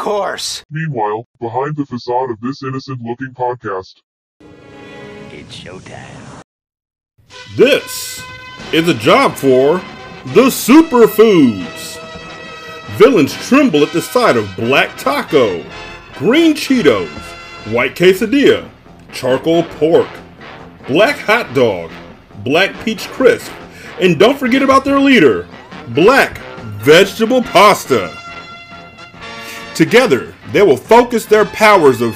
course. Meanwhile, behind the facade of this innocent looking podcast. It's showtime. This is a job for the superfoods. Villains tremble at the sight of black taco, green Cheetos, white quesadilla, charcoal pork, black hot dog, black peach crisp, and don't forget about their leader, black vegetable pasta. Together, they will focus their powers of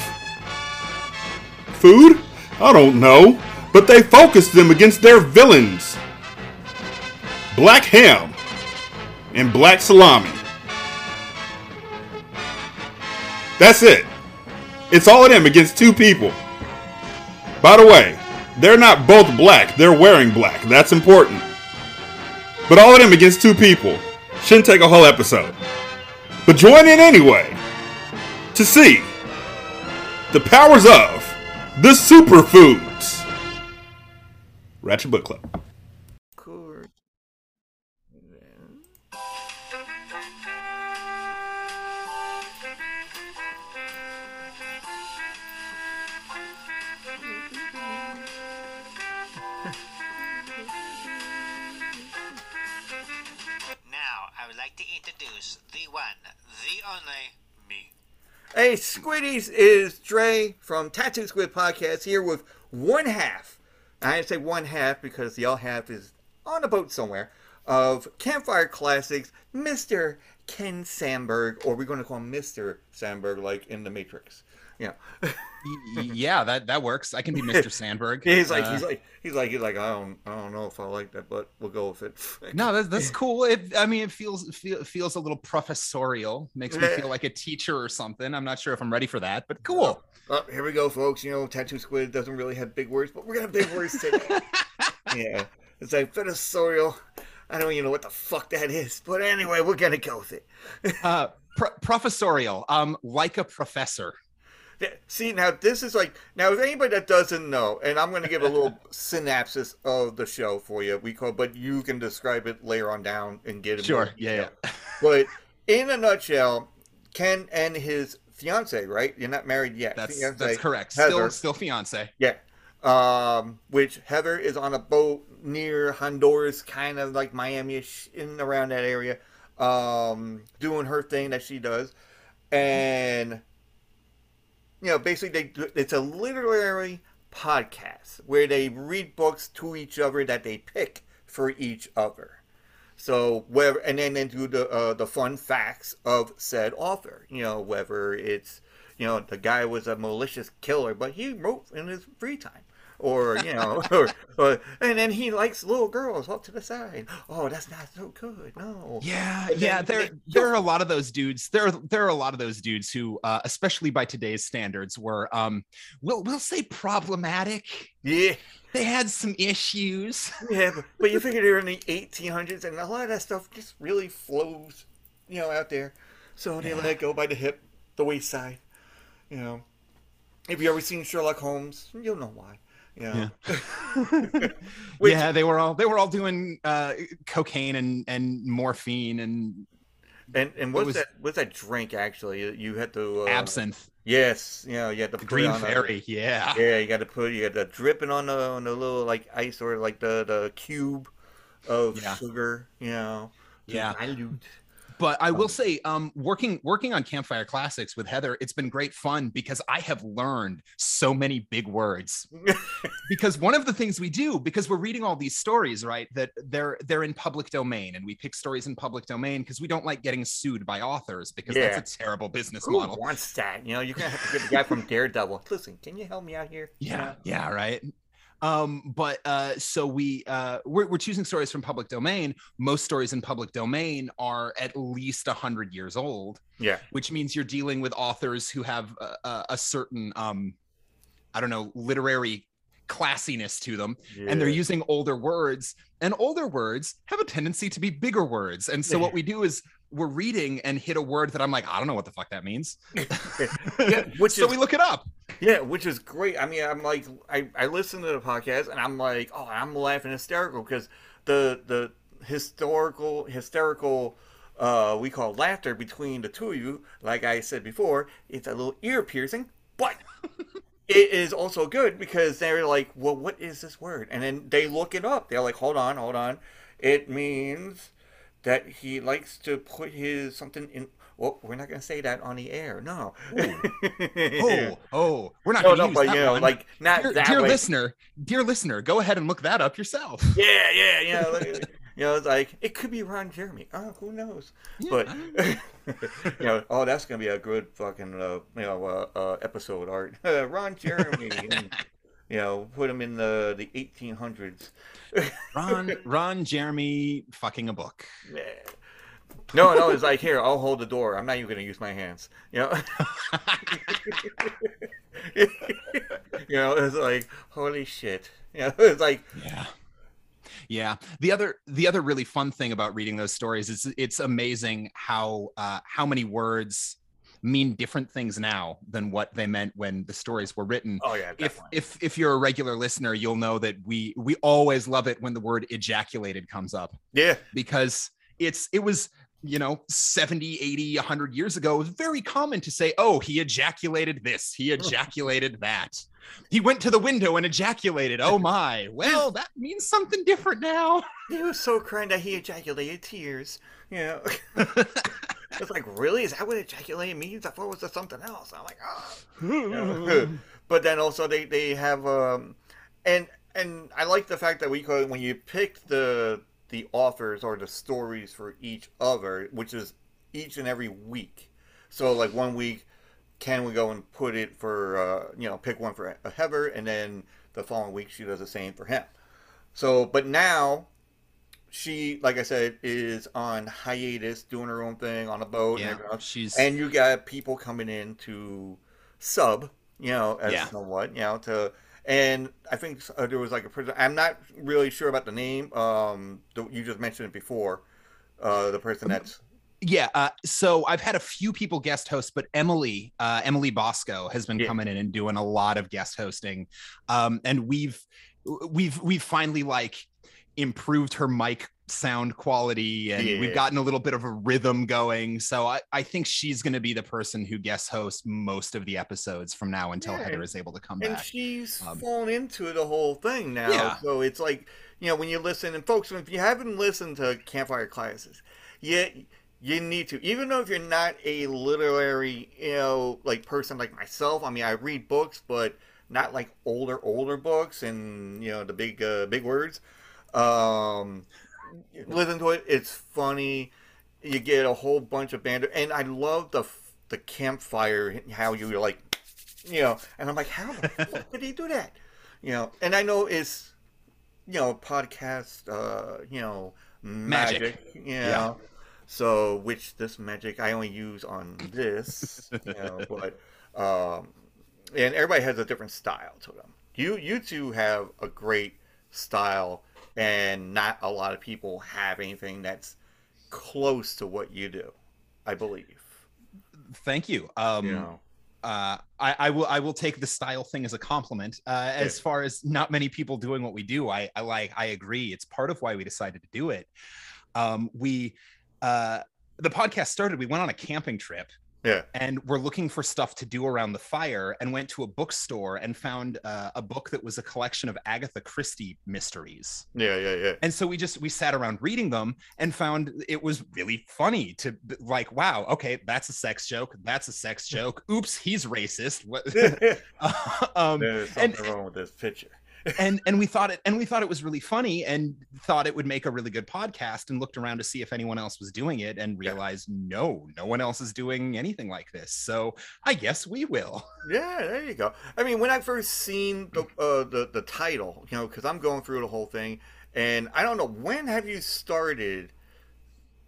food? I don't know, but they focus them against their villains. Black ham and black salami. That's it. It's all of them against two people. By the way, they're not both black, they're wearing black. That's important. But all of them against two people shouldn't take a whole episode. But join in anyway to see the powers of the superfoods. Ratchet Book Club. Cool. Now, I would like to introduce the one, only, me. Hey, Squiddies is Dre from Tattoo Squid Podcast here with one half. I say one half because the other half is on a boat somewhere of Campfire Classics, Mr. Ken Sandberg, or we're going to call him Mr. Sandberg like in The Matrix. Yeah. Yeah, that that works. I can be Mr. Sandberg. he's like, Uh, he's like, he's like, he's like, I don't, I don't know if I like that, but we'll go with it. no, that's that's cool. It, I mean, it feels feel, feels a little professorial. Makes me feel like a teacher or something. I'm not sure if I'm ready for that, but cool. Oh, here we go, folks. You know, Tattoo Squid doesn't really have big words, but we're gonna have big words today. yeah, it's like professorial. I don't even know what the fuck that is, but anyway, we're gonna go with it. Uh, pro- professorial, um, like a professor. See, now this is like now if anybody that doesn't know, and I'm gonna give a little synopsis of the show for you. We call, but you can describe it later on down and get it. Sure. Yeah, yeah. But in a nutshell, Ken and his fiance, right? You're not married yet. That's Fiancé, that's correct. Heather. Still still fiance. Yeah. Um, which Heather is on a boat near Honduras, kind of like Miami-ish, in around that area, um, doing her thing that she does, and you know, basically, they it's a literary podcast where they read books to each other that they pick for each other. So where and then do the uh, the fun facts of said author. You know, whether it's you know the guy was a malicious killer, but he wrote in his free time, or you know, or, or and then he likes little girls off to the side. Oh, that's not so good. No. Yeah, And yeah. then There, there are a lot of those dudes. There, are, there are a lot of those dudes who, uh, especially by today's standards, were, um, we'll, we'll say problematic. Yeah. They had some issues. Yeah, but, but you figure they're in the 1800s, and a lot of that stuff just really flows, you know, out there. So they let it go by the hip, the wayside. You know, if you ever seen Sherlock Holmes, you'll know why. You know, Which- yeah, they were all they were all doing uh, cocaine and and morphine and and and what's was- that? What's that drink actually? You- You had to uh, absinthe. Yes, you know, you had to The put Green on a- Fairy. Yeah. Yeah, you got to put you got to dripping on the on the little like ice or like the the cube of Yeah. sugar. You know, Yeah. dilute. But I will say, um, working working on Campfire Classics with Heather, it's been great fun because I have learned so many big words. because one of the things we do, because we're reading all these stories, right, that they're they're in public domain, and we pick stories in public domain because we don't like getting sued by authors because Yeah. that's a terrible business Who model. wants that? You know, you're gonna have to get the guy from Daredevil. Listen, can you help me out here? Yeah, yeah, right. Um, but uh, so we uh, we're, we're choosing stories from public domain. Most stories in public domain are at least a hundred years old. Yeah. which means you're dealing with authors who have a, a, a certain um, I don't know literary classiness to them and they're using older words and older words have a tendency to be bigger words and so what we do is we're reading and hit a word that I'm like, I don't know what the fuck that means. Yeah, which so is we look it up. Yeah, which is great. I mean, I'm like, I, I listen to the podcast and I'm like, oh, I'm laughing hysterical because the the historical hysterical uh we call laughter between the two of you, like I said before, it's a little ear piercing, but it is also good because they're like, well, what is this word? And then they look it up. They're like, hold on, hold on, it means that he likes to put his something in. Well, we're not gonna say that on the air. No. Oh, oh, we're not no, going to no, but that you know, one. like not dear, dear listener, dear listener, go ahead and look that up yourself. Yeah, yeah, you know, like, you know, it's like it could be Ron Jeremy. Oh, who knows? But you know, oh, that's gonna be a good fucking uh, you know uh, uh, episode art. Ron Jeremy, and, you know, put them in the the 1800s. Ron, Ron, Jeremy, fucking a book. Yeah. No, no, it's like here, I'll hold the door. I'm not even gonna use my hands. You know. you know, it's like holy shit. You know, it's like Yeah. Yeah. The other the other really fun thing about reading those stories is it's amazing how uh, how many words mean different things now than what they meant when the stories were written. oh yeah, If definitely. if if you're a regular listener, you'll know that we we always love it when the word ejaculated comes up yeah, because it's it was you know 70 80 100 years ago it was very common to say oh he ejaculated this he ejaculated that he went to the window and ejaculated oh my well that means something different now He was so crying that he ejaculated tears. You know, it's like, really? Is that what ejaculated means? I thought it was something else. I'm like, oh. You know? but then also they they have um, and and I like the fact that we could when you pick the the authors or the stories for each other, which is each and every week. So like one week, can we go and put it for uh, you know pick one for a Heather, and then the following week she does the same for him. So, but now she, like I said, is on hiatus, doing her own thing on a boat. and yeah else. she's And you got people coming in to sub, you know, as Yeah. somewhat, you know, to. And I think uh, there was like a person. I'm not really sure about the name. Um, the, you just mentioned it before. Uh, the person that's yeah uh, so i've had a few people guest host but emily uh, emily bosco has been Yeah. coming in and doing a lot of guest hosting um, and we've we've we've finally like improved her mic sound quality and Yeah. we've gotten a little bit of a rhythm going so i, I think she's going to be the person who guest hosts most of the episodes from now until Yeah. heather is able to come and back And she's Um, fallen into the whole thing now. Yeah. So it's like you know when you listen, and folks, if you haven't listened to Campfire Classics, yet you need to, even though if you're not a literary, you know, like person like myself. I mean, I read books, but not like older, older books, and you know the big, uh, big words. Um, listen to it. It's funny. You get a whole bunch of banter, and I love the the campfire. How you're like, you know, and I'm like, how the fuck did he do that? You know, and I know it's, you know, podcast, uh, you know, magic, Magic. you know. So, which this magic I only use on this, you know, but, um, and everybody has a different style to them. You, you two have a great style, and not a lot of people have anything that's close to what you do, I believe. thank you um You know, uh, I, I will I will take the style thing as a compliment. Uh, as far as not many people doing what we do, I, I like I agree. It's part of why we decided to do it. Um, we uh, the podcast started. We went on a camping trip. Yeah. And we're looking for stuff to do around the fire, and went to a bookstore and found uh, a book that was a collection of Agatha Christie mysteries yeah, yeah, yeah. and so we just we sat around reading them and found it was really funny to like wow okay that's a sex joke that's a sex joke oops he's racist what um There's and- something wrong with this picture. And and we thought it and we thought it was really funny and thought it would make a really good podcast and looked around to see if anyone else was doing it and Yeah. realized no no one else is doing anything like this so i guess we will Yeah, there you go. I mean, when I first seen the uh, the the title, you know, because I'm going through the whole thing, and I don't know when have you started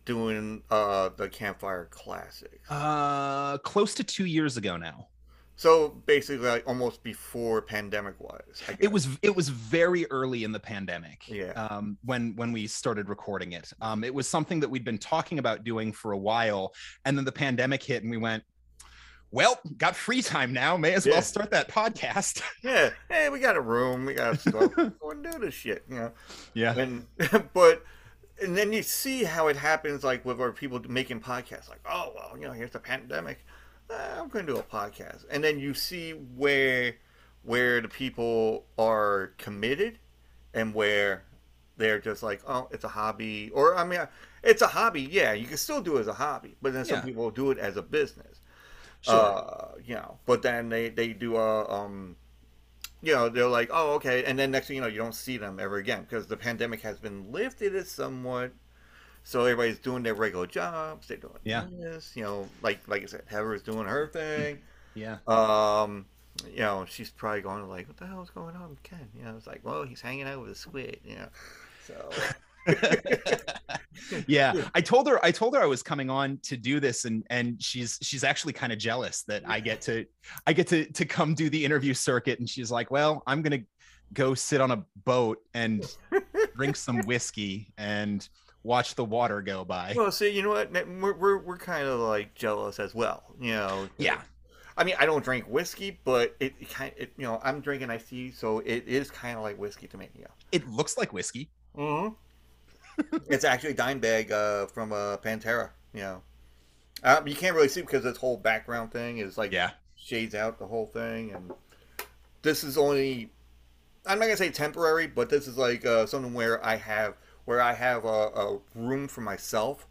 doing uh the Campfire Classic? uh close to two years ago now So basically, like almost before pandemic was. It was it was very early in the pandemic. Yeah. Um, when when we started recording it, um, it was something that we'd been talking about doing for a while, and then the pandemic hit, and we went, "Well, got free time now. May as Yeah. well start that podcast." Yeah. Hey, we got a room. We got stuff. Go and do this shit. You know. yeah. And but and then you see how it happens, like with our people making podcasts. Like, oh well, you know, here's the pandemic. Uh, I'm going to do a podcast, and then you see where where the people are committed, and where they're just like, oh, it's a hobby, or I mean, it's a hobby. Yeah, you can still do it as a hobby, but then some Yeah. people do it as a business. Sure. Uh, you know, but then they they do a um, you know, they're like, oh, okay, and then next thing you know, you don't see them ever again because the pandemic has been lifted somewhat. So everybody's doing their regular jobs. They're doing Yeah. this, you know, like like I said, Heather's doing her thing. yeah. Um, you know, she's probably going like, what the hell's going on with Ken? You know, it's like, well, he's hanging out with a squid. You know, so yeah i told her i told her i was coming on to do this and and she's she's actually kind of jealous that i get to i get to to come do the interview circuit and she's like well i'm gonna go sit on a boat and drink some whiskey and watch the water go by well, see, you know what? We're we're, we're kind of like jealous as well. You know, yeah I mean, I don't drink whiskey, but it, kind it, you know, I'm drinking iced tea, so it is kind of like whiskey to me. Yeah. it looks like whiskey Mm-hmm. it's actually Dimebag uh, from uh, Pantera. You know, um, you can't really see because this whole background thing is like yeah shades out the whole thing, and this is only I'm not gonna say temporary, but this is like uh, something where I have where I have a, a room for myself.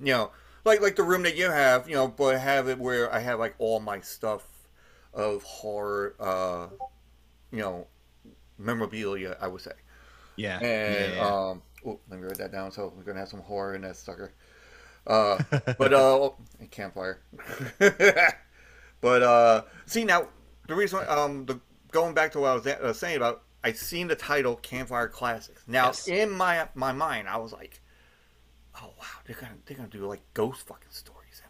You know, like like the room that you have, you know, but have it where I have like all my stuff of horror, uh, you know, memorabilia. I would say. yeah And yeah, yeah. um, oh, let me write that down. So we're gonna have some horror in that sucker. Uh, but uh, oh, campfire. but uh, see now the reason um the going back to what I was uh, saying about I seen the title Campfire Classics. Now Yes. in my my mind I was like, oh wow they're gonna they're gonna do like ghost fucking stories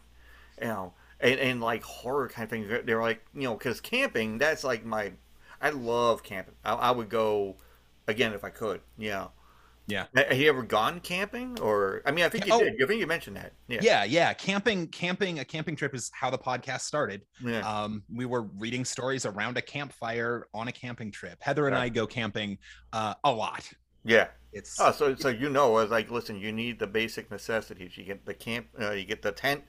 and you know and, and like horror kind of things. They're- They're like you know because camping that's like my I love camping. I, I would go again if I could. You know. Yeah. Ha- Have you ever gone camping, or I mean, I think you Oh. did. I think you mentioned that. Yeah. yeah yeah camping camping a camping trip is how the podcast started Yeah. um, we were reading stories around a campfire on a camping trip. Heather and. I go camping uh, a lot. yeah. It's Oh, so so you know, as like, listen, you need the basic necessities. You get the camp, uh, you get the tent,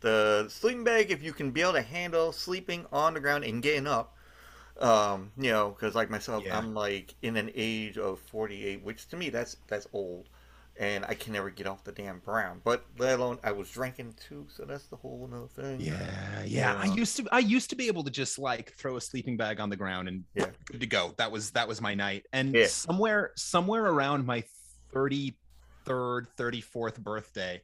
the sleeping bag. If you can be able to handle sleeping on the ground and getting up, um, you know, because like myself, Yeah. I'm like in an age of 48, which to me that's that's old, and I can never get off the damn ground. But let alone I was drinking too, so that's the whole other thing. yeah, yeah. I used to I used to be able to just like throw a sleeping bag on the ground and Yeah. good to go. That was that was my night. And Yeah. somewhere somewhere around my 33rd, 34th birthday,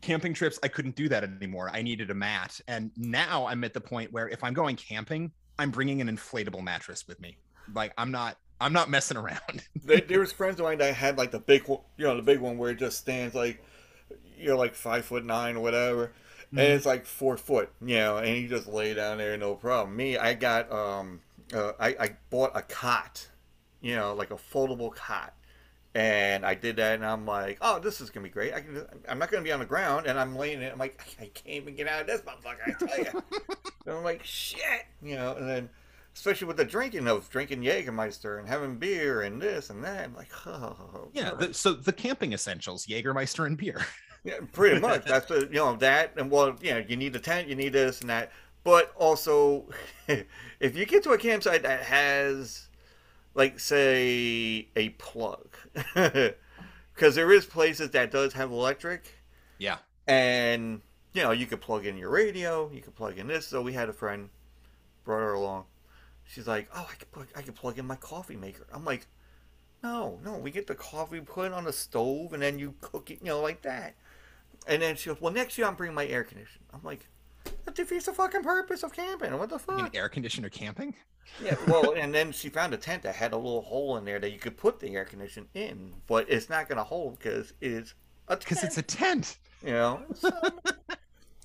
camping trips I couldn't do that anymore. I needed a mat. And now I'm at the point where if I'm going camping, I'm bringing an inflatable mattress with me. Like I'm not I'm not messing around. there, there was friends of mine that had like the big one, you know, the big one where it just stands like, you're like five foot nine or whatever, and it's like four foot, you know, and you just lay down there no problem. Me, I got um, uh, I I bought a cot, you know, like a foldable cot. And I did that, and I'm like, "Oh, this is gonna be great. I can. I'm not gonna be on the ground, and I'm laying it. I'm like, I can't even get out of this motherfucker. I tell you. and I'm like, shit, you know. And then, especially with the drinking of drinking Jägermeister and having beer and this and that, I'm like, oh, Yeah, the, so the camping essentials, Jägermeister and beer. yeah, pretty much. That's the you know that, and well, yeah, you need a tent, you need this and that, but also, if you get to a campsite that has, like, say, a plug, because there is places that does have electric, Yeah. and you know you could plug in your radio, you could plug in this. So we had a friend brought her along. She's like, "Oh, I could plug, I could plug in my coffee maker." I'm like, "No, no, we get the coffee put it on the stove and then you cook it, you know, like that." And then she goes, "Well, next year I'm bringing my air conditioner." I'm like, "That defeats the fucking purpose of camping. What the You mean fuck?" air conditioner camping? Yeah, well, and then she found a tent that had a little hole in there that you could put the air conditioner in, but it's not gonna hold because it's a Because tent, it's a tent. you know. So,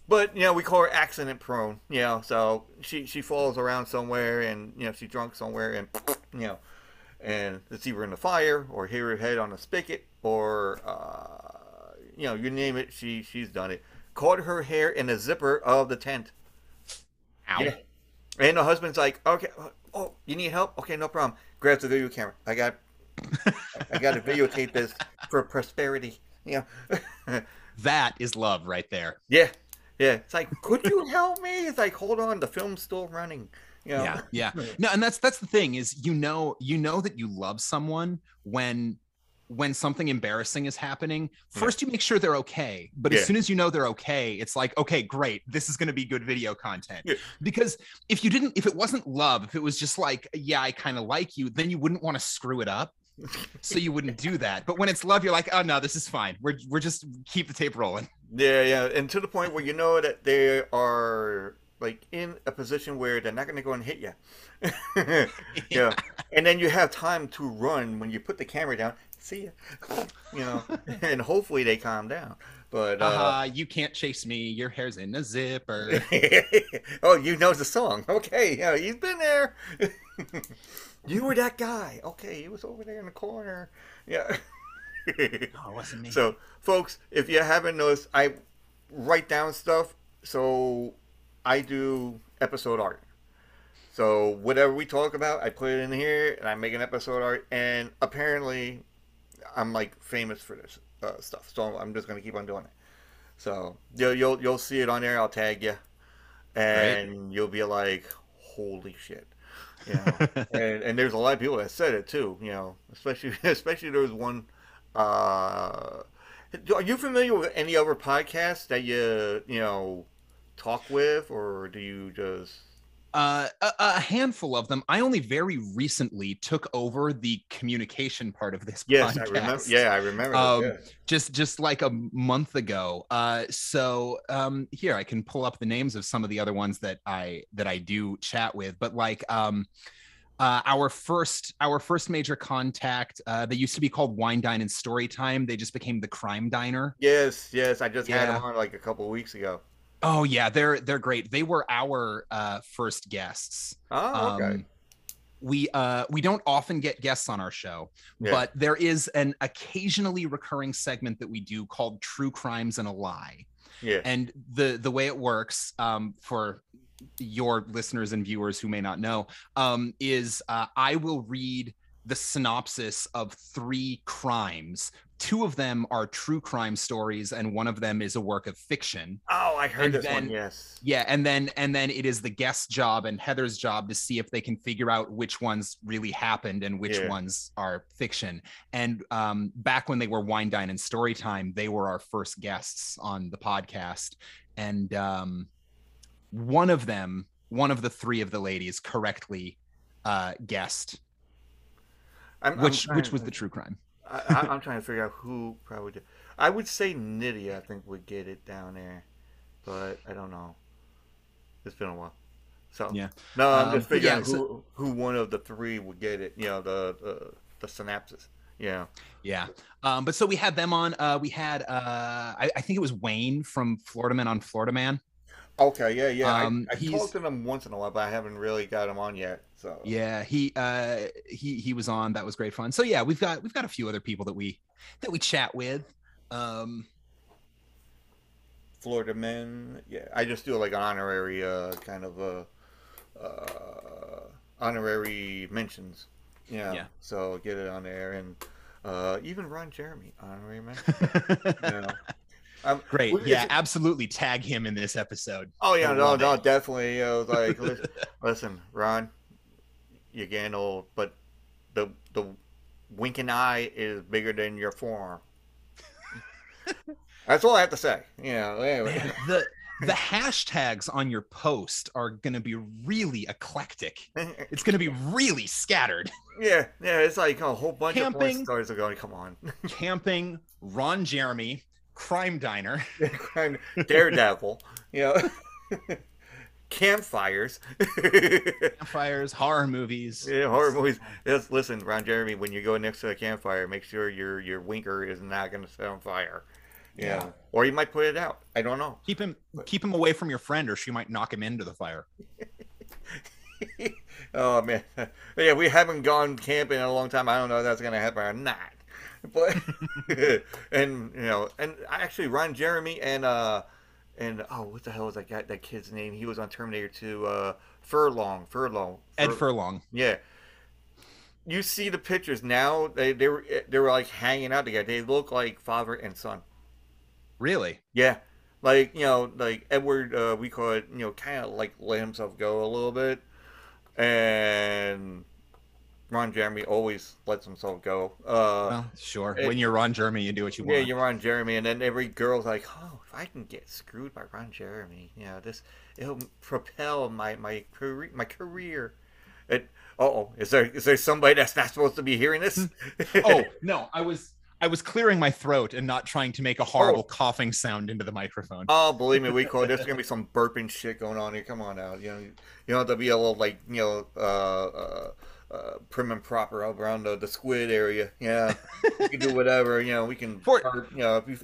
but you know we call her accident prone. You know, so she she falls around somewhere and you know she's drunk somewhere and you know, and it's either in the fire or hit her head on a spigot or uh, you know you name it. She she's done it. Caught her hair in the zipper of the tent. Ow. Yeah. And the husband's like, okay, oh, you need help? Okay, no problem. Grabs the video camera. I got, I got to videotape this for prosperity. Yeah, That is love right there. yeah, yeah. It's like, could you help me? It's like, hold on, the film's still running. You know? Yeah, yeah. No, and that's that's the thing is you know you know that you love someone when when something embarrassing is happening. First, you make sure they're okay, but Yeah. as soon as you know they're okay, it's like okay, great, this is going to be good video content. Yeah. Because if you didn't, if it wasn't love, if it was just like yeah, I kind of like you, then you wouldn't want to screw it up. so you wouldn't do that. But when it's love, you're like, oh no, this is fine. We're we're just keep the tape rolling. Yeah, yeah, and to the point where you know that they are like in a position where they're not going to go and hit you. yeah, and then you have time to run when you put the camera down. See ya, you know, and hopefully they calm down. But uh, Uh, you can't chase me. Your hair's in a zipper. oh, you know the song. Okay, yeah, he's been there. you were that guy. Okay, he was over there in the corner. Yeah. Oh, it wasn't me. So, folks, if you haven't noticed, I write down stuff. So, I do episode art. So, whatever we talk about, I put it in here and I make an episode art. And apparently, I'm like famous for this uh, stuff. So, I'm just going to keep on doing it. So, you'll, you'll, you'll see it on there. I'll tag you. And you'll be like, holy shit. You know? and, and there's a lot of people that said it too, you know, especially, especially there was one uh, are you familiar with any other podcasts that you you know talk with, or do you just? Uh, a, a handful of them. I only very recently took over the communication part of this Yes, podcast. I remember. Yeah, I remember. that, Um, yeah. just just like a month ago. Uh, so um, here I can pull up the names of some of the other ones that I that I do chat with. But like um, uh, our first our first major contact, uh, they used to be called Wine Dine and Story Time. They just became the Crime Diner. Yes, yes, I just had them on like a couple of weeks ago. Oh yeah, they're they're great. They were our uh, first guests. Oh, okay. Um, we uh we don't often get guests on our show, Yeah. but there is an occasionally recurring segment that we do called True Crimes and a Lie. yeah. And the the way it works um for your listeners and viewers who may not know um is uh, I will read the synopsis of three crimes. Two of them are true crime stories and one of them is a work of fiction. Oh, I heard and this one. Yes. Yeah, and then and then it is the guest's job and Heather's job to see if they can figure out which ones really happened and which Yeah. ones are fiction. And um, back when they were Wine Dine and Storytime, they were our first guests on the podcast, and um, one of them, one of the three of the ladies, correctly uh, guessed I'm, I'm which trying which was the true crime. I, I'm trying to figure out who probably did. I would say Nydia. I think would get it down there, but I don't know. It's been a while. So Yeah. No, I'm Um, just figuring yeah, so- who who one of the three would get it. You know, the the, the synapses. Yeah. Yeah. Um, but so we had them on. Uh, we had uh, I, I think it was Wayne from Florida Man on Florida Man. Okay. Yeah. Yeah. Um, I, I talked to them once in a while, but I haven't really got them on yet. So. Yeah, he uh he he was on. That was great fun. So yeah, we've got we've got a few other people that we that we chat with. Um Florida men. Yeah. I just do like an honorary uh kind of uh, uh honorary mentions. Yeah. Yeah. So get it on there and uh even Ron Jeremy honorary mention. you know. Um, great. Yeah, absolutely tag him in this episode. Oh yeah, no, no, it. definitely. I was like, listen, listen, Ron, you're getting old, but the the winking eye is bigger than your forearm. That's all I have to say. Yeah. Anyway. Man, the the hashtags on your post are gonna be really eclectic. It's gonna be really scattered. yeah, yeah. It's like a whole bunch of Camping. porn stars are going. Come on, Camping, Ron Jeremy, Crime Diner. Daredevil. You know, campfires. Campfires, horror movies. Yeah, horror movies. Just listen, Ron Jeremy. When you go next to a campfire, make sure your your winker is not going to set on fire. Yeah. Yeah. Or you might put it out. I don't know. Keep him keep him away from your friend, or she might knock him into the fire. oh man, yeah, we haven't gone camping in a long time. I don't know if that's gonna happen or not. But and you know, and actually, Ron Jeremy and uh and oh, what the hell was that guy? That kid's name? He was on Terminator 2. Uh, Furlong, Furlong, Ed Furlong. Yeah. You see the pictures now. They they were they were like hanging out together. They look like father and son. Really? Yeah, like you know, like Edward, uh, we call it, you know, kind of like let himself go a little bit, and Ron Jeremy always lets himself go. Uh, Well, sure. it- when you're Ron Jeremy, you do what you yeah, want. Yeah, you're Ron Jeremy, and then every girl's like, oh, if I can get screwed by Ron Jeremy, you know, this it'll propel my my career. My career. It. Oh, is there is there somebody that's not supposed to be hearing this? oh no, I was I was clearing my throat and not trying to make a horrible coughing sound into the microphone. Oh, believe me, we call. There's gonna be some burping shit going on here. Come on out. You know, you know, there'll be a little like you know, uh, uh, uh, prim and proper up around the, the squid area. Yeah, we can do whatever. You know, we can. For- fart, you know, if you,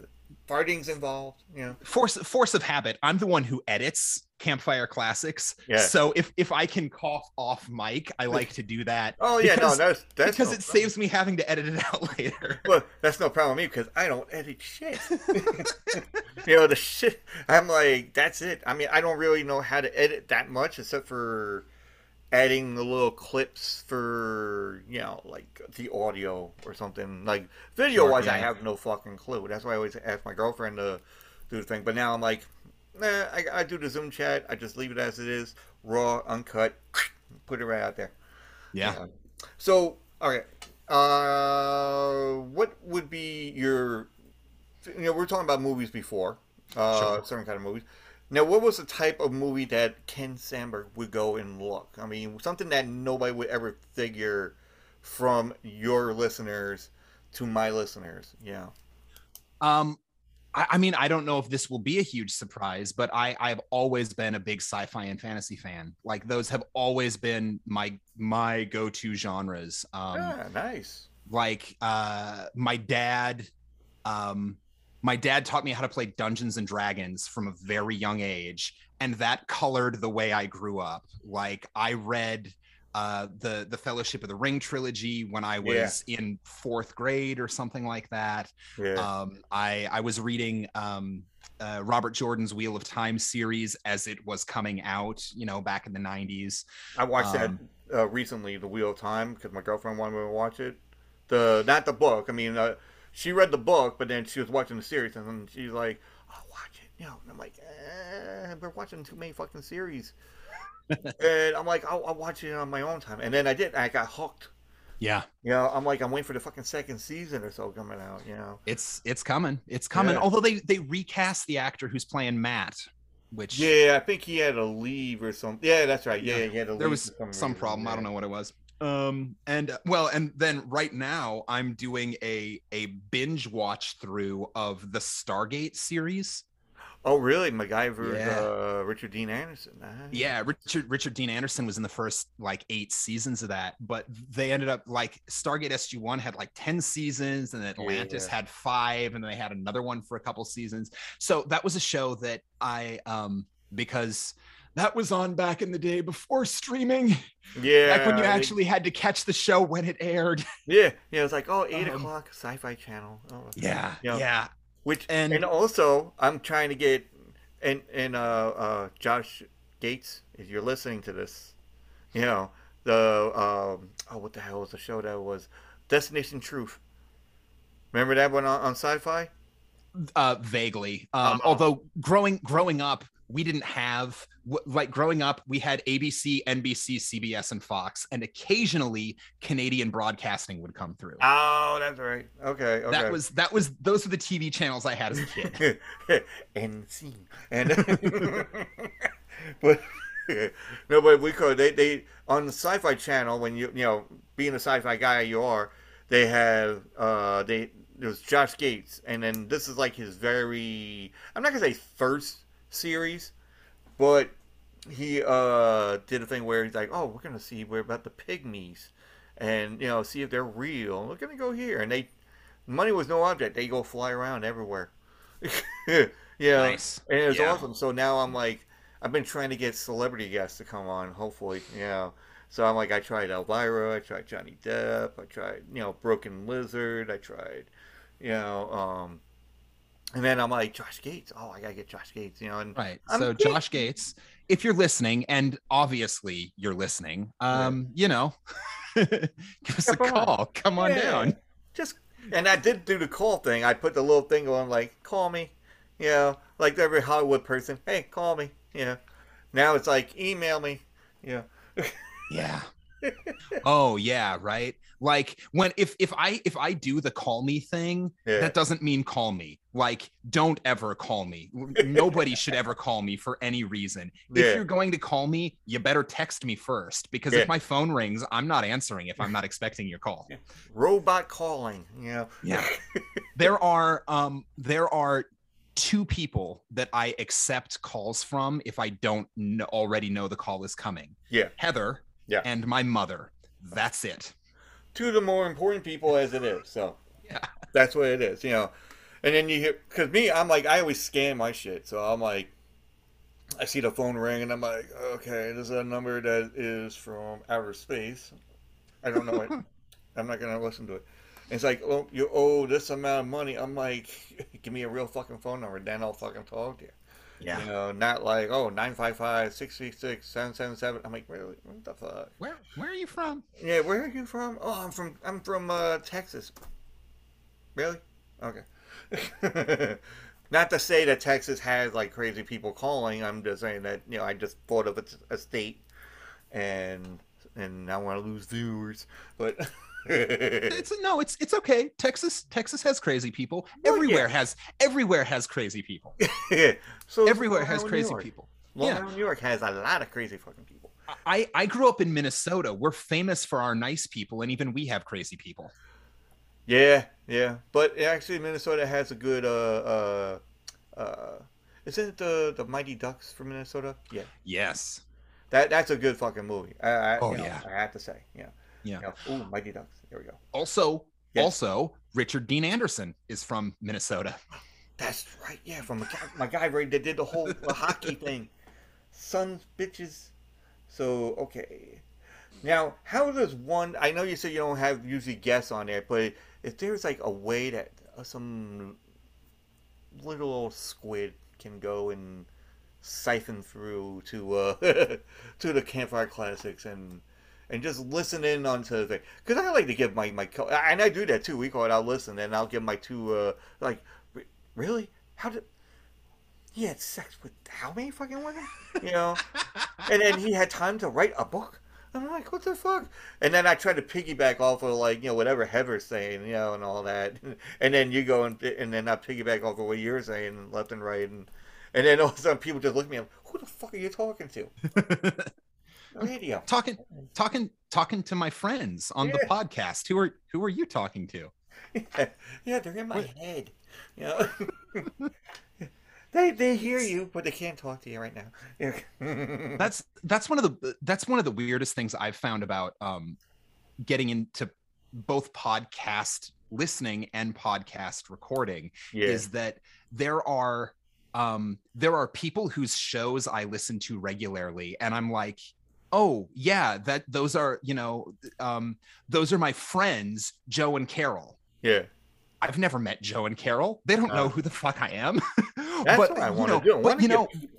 farting's involved. You know. force force of habit. I'm the one who edits Campfire Classics. Yeah. So if if I can cough off mic, I like to do that. Oh yeah, because, no, that's that's because no it problem. saves me having to edit it out later. Well, that's no problem with me because I don't edit shit. you know the shit. I'm like, that's it. I mean, I don't really know how to edit that much except for adding the little clips for you know like the audio or something. Like video wise, I have no fucking clue. That's why I always ask my girlfriend to do the thing. But now I'm like, nah, I, I do the Zoom chat. I just leave it as it is, raw, uncut. Put it right out there. Yeah. So, all right Uh, what would be your? You know, we are talking about movies before, uh, Sure. certain kind of movies. Now, what was the type of movie that Ken Sandberg would go and look? I mean, something that nobody would ever figure from your listeners to my listeners. Yeah. Um, I, I mean, I don't know if this will be a huge surprise, but I I've always been a big sci-fi and fantasy fan. Like those have always been my my go-to genres. Um, ah, nice. like uh my dad um my dad taught me how to play dungeons and dragons from a very young age and that colored the way i grew up like i read uh the the fellowship of the ring trilogy when i Yeah. was in fourth grade or something like that Yeah. um i i was reading um uh, Robert Jordan's Wheel of Time series as it was coming out, you know, back in the 90s. I watched um, that uh, recently, The Wheel of Time, because my girlfriend wanted me to watch it. The not the book. I mean, uh, she read the book, but then she was watching the series, and then she's like, "I'll watch it." You know, and I'm like, eh, "We're watching too many fucking series." and I'm like, I'll, "I'll watch it on my own time." And then I did. I got hooked. Yeah. You know, I'm like, I'm waiting for the fucking second season or so coming out. You know. It's it's coming. It's coming. Yeah. Although they they recast the actor who's playing Mat, which Yeah, I think he had to leave or something. Yeah, that's right. Yeah, Yeah. he had to leave. there was some reason, problem. I don't know what it was. Um and uh, well and then right now I'm doing a a binge watch through of the Stargate series. Oh, really? MacGyver, Yeah. uh, Richard Dean Anderson. Nice. Yeah, Richard Richard Dean Anderson was in the first like 8 seasons of that, but they ended up like Stargate SG-1 had like 10 seasons and Atlantis Yeah. had 5 and they had another one for a couple seasons. So that was a show that I um because that was on back in the day before streaming. Yeah. back when you actually had to catch the show when it aired. Yeah, yeah. It was like, oh, eight Um, o'clock, Sci-Fi Channel. Oh, Yeah, Yeah. yeah. Which And- and, also, I'm trying to get and and uh, uh, Josh Gates, if you're listening to this, you know the um, oh, what the hell was the show that was Destination Truth? Remember that one on, on Sci-Fi? Uh, vaguely. Um, Uh-huh. Although growing growing up, we didn't have like growing up, we had ABC, NBC, CBS, and Fox, and occasionally Canadian Broadcasting would come through. Oh, that's right. Okay, okay. That was that was those were the TV channels I had as a kid. and scene and but no but we could they they on the sci-fi channel when you you know being a sci-fi guy you are they have uh they there's josh gates and then this is like his very i'm not gonna say first series but he uh did a thing where he's like oh we're gonna see where about the pygmies and you know see if they're real we're gonna go here and they money was no object they go fly around everywhere yeah, Nice. and it's Yeah. awesome. So now I'm like, I've been trying to get celebrity guests to come on. Hopefully, yeah. So I'm like, I tried Elvira, I tried Johnny Depp, I tried you know Broken Lizard, I tried, you know, um, and then I'm like Josh Gates. Oh, I gotta get Josh Gates, you know, and Right. I'm so big- Josh Gates, if you're listening, and obviously you're listening, um, you know, give us a Come on. call. Come on Yeah. down. just and I did do the call thing. I put the little thing on like, call me, you know, like every Hollywood person. Hey, call me, you know. Now it's like email me, you know. Yeah. Oh yeah, right. Like when if if I if I do the call me thing, Yeah. that doesn't mean call me. Like don't ever call me. Nobody should ever call me for any reason. Yeah. If you're going to call me, you better text me first because Yeah. if my phone rings, I'm not answering if I'm not expecting your call. Robot calling, Yeah. Yeah. there are um there are two people that I accept calls from if I don't already know the call is coming. Yeah. Heather Yeah. and my mother. That's it. Two of the more important people as it is. So Yeah. that's what it is, you know. And then you hear, because me, I'm like, I always scan my shit. So I'm like, I see the phone ring and I'm like, okay, this is a number that is from outer space. I don't know it. I'm not going to listen to it. And it's like, oh, you owe this amount of money. I'm like, give me a real fucking phone number, then I'll fucking talk to you. Yeah. You know, not like, oh, 955 636 777. I'm like, really? What the fuck? Where where are you from? Yeah, where are you from? Oh, I'm from I'm from uh, Texas. Really? Okay. Not to say that Texas has like crazy people calling. I'm just saying that you know I just thought of as a state, and and I want to lose viewers, but It's no, it's it's okay. Texas Texas has crazy people. Well, everywhere yeah. has everywhere has crazy people. so Everywhere Long has crazy people. Long Yeah. Island, New York has a lot of crazy fucking people. I I grew up in Minnesota. We're famous for our nice people and even we have crazy people. Yeah, yeah, but actually Minnesota has a good uh uh uh. Isn't it the the Mighty Ducks from Minnesota? Yeah. Yes. That that's a good fucking movie. I, I, Oh, you know, yeah. I have to say, yeah. Yeah. Know, ooh, Mighty Ducks. There we go. Also, Yes. also Richard Dean Anderson is from Minnesota. That's right. Yeah, from my guy, my guy right that did the whole the hockey thing. Sons, bitches. So okay. Now, how does one? I know you said you don't have usually guests on there, but if there's like a way that uh, some little old squid can go and siphon through to uh to the campfire classics and and just listen in onto the thing because I like to give my my and I do that too. We call it. I'll listen and I'll give my two uh like really how did he had sex with how many fucking women you know and then he had time to write a book. and I'm like, what the fuck? And then I try to piggyback off of like you know whatever Heather's saying, you know, and all that, and then you go and and then I piggyback off of what you're saying left and right, and and then all of a sudden people just look at me, like, who the fuck are you talking to? Radio. talking talking talking to my friends on the podcast. Who are who are you talking to? yeah, they're in my head. You know? they they hear you, but they can't talk to you right now. Yeah. That's that's one of the that's one of the weirdest things I've found about um getting into both podcast listening and podcast recording yeah. is that there are um there are people whose shows I listen to regularly and I'm like oh yeah that those are you know um those are my friends Joe and Carol yeah. I've never met Joe and Carol they don't know Oh. who the fuck I am That's but what I you want know, to do. I but you know people-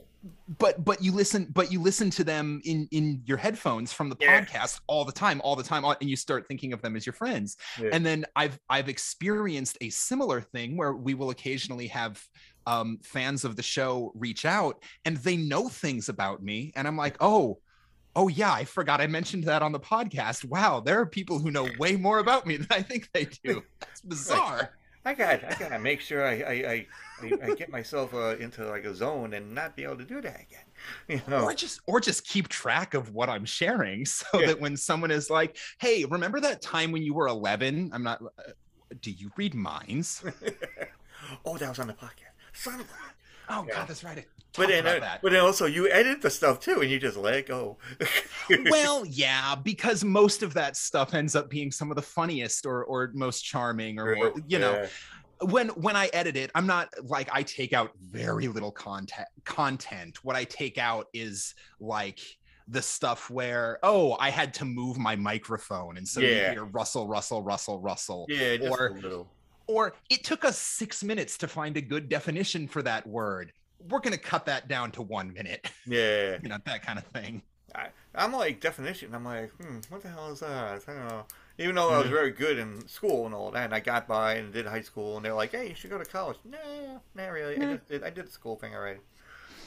but but you listen but you listen to them in in your headphones from the Yeah. podcast all the time all the time and you start thinking of them as your friends Yeah. and then i've i've experienced a similar thing where we will occasionally have um fans of the show reach out and they know things about me and i'm like oh oh yeah i forgot i mentioned that on the podcast wow there are people who know way more about me than i think they do it's bizarre I got I gotta make sure I I, I, I, I get myself uh, into like a zone and not be able to do that again. You know. or just or just keep track of what i'm sharing so Yeah. that when someone is like hey remember that time when you were 11 i'm not uh, do you read minds oh, that was on the podcast. Son of a. oh Yeah. god that's right But then, uh, but then also you edit the stuff too, and you just let it go. well yeah because most of that stuff ends up being some of the funniest or or most charming or you know Yeah. when when I edit it, I'm not like I take out very little content content. What I take out is like the stuff where oh I had to move my microphone and so you Yeah. hear Russell Russell Russell Russell Yeah, or a little. or it took us six minutes to find a good definition for that word. We're gonna cut that down to one minute, Yeah. you know that kind of thing. I, I'm like definition. I'm like, hmm, what the hell is that? I don't know. Even though I was very good in school and all that, and I got by and did high school, and they're like, hey, you should go to college. No, not really. I just did. I did the school thing already.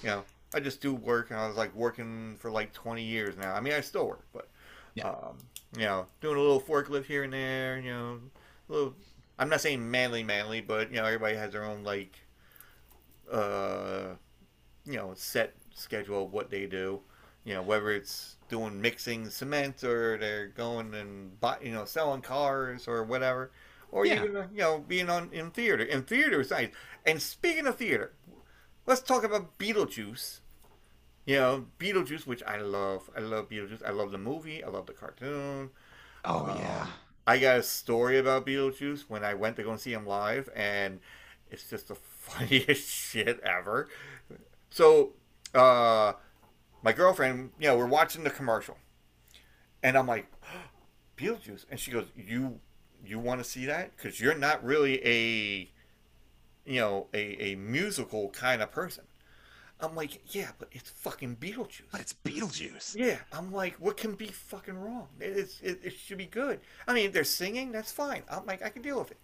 You know, I just do work, and I was like working for like 20 years now. I mean, I still work, but Yeah. um, you know, doing a little forklift here and there. You know, a little. I'm not saying manly, manly, but you know, everybody has their own like, uh, you know, set schedule of what they do. You know whether it's doing mixing cement or they're going and buy, you know selling cars or whatever or Yeah. even uh, you know being on in theater in theater is nice and speaking of theater let's talk about beetlejuice. You know beetlejuice which i love. I love beetlejuice. I love the movie. I love the cartoon. Oh Um, yeah. I got a story about Beetlejuice when I went to go and see him live, and it's just the funniest shit ever. So, uh, my girlfriend, you know, we're watching the commercial, and I'm like, Beetlejuice, and she goes, "You, you want to see that? Because you're not really a, you know, a, a musical kind of person." I'm like, "Yeah, but it's fucking Beetlejuice." But it's Beetlejuice. Yeah, I'm like, what can be fucking wrong? It, it's, it, it should be good. I mean, they're singing, that's fine. I'm like, I can deal with it.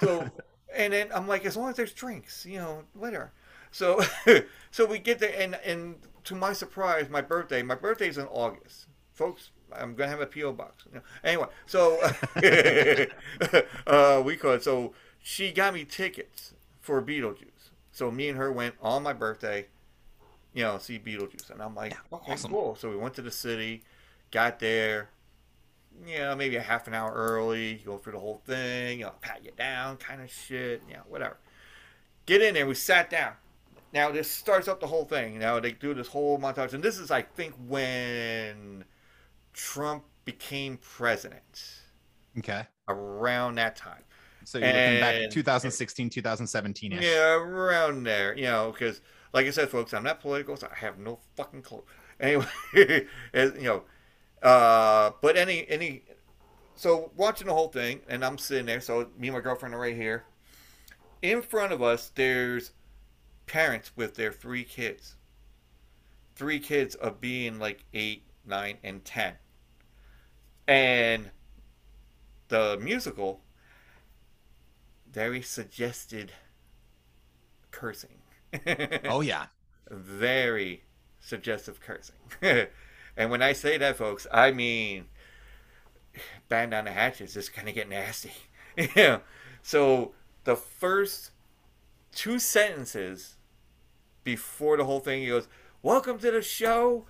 So, and then I'm like, as long as there's drinks, you know, whatever. So, so we get there, and and to my surprise, my birthday, my birthday's in August, folks. I'm gonna have a PO box. Anyway, so uh, we it. So she got me tickets for Beetlejuice. So me and her went on my birthday you know, see Beetlejuice. And I'm like, okay, awesome. cool. So we went to the city, got there, you know, maybe a half an hour early, go through the whole thing, you know, pat you down kind of shit, you know, whatever. Get in there, we sat down. Now this starts up the whole thing. Now they do this whole montage, and this is, I think, when Trump became president. Okay. Around that time. So you're looking back And- 2016, 2017 ish. Yeah, around there, you know, because like I said, folks, I'm not political, so I have no fucking clue. Anyway, you know, uh, but any any, so watching the whole thing, and I'm sitting there. So me and my girlfriend are right here. In front of us, there's parents with their three kids. Three kids of being like eight, nine, and ten. And the musical very suggested cursing. Oh yeah. very suggestive cursing. and when I say that, folks, I mean bang down the hatches. It's gonna get nasty. yeah. So the first two sentences before the whole thing, he goes, "Welcome to the show.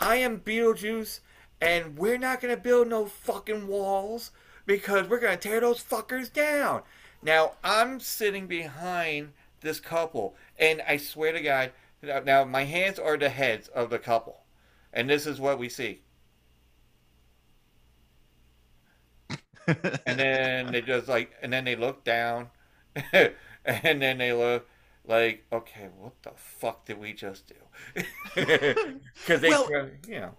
I am Beetlejuice, and we're not gonna build no fucking walls because we're gonna tear those fuckers down." Now I'm sitting behind this couple, and I swear to God, now my hands are the heads of the couple, and this is what we see. and then they just like, and then they look down, and then they look like, okay, what the fuck did we just do? Because they, Well- you know,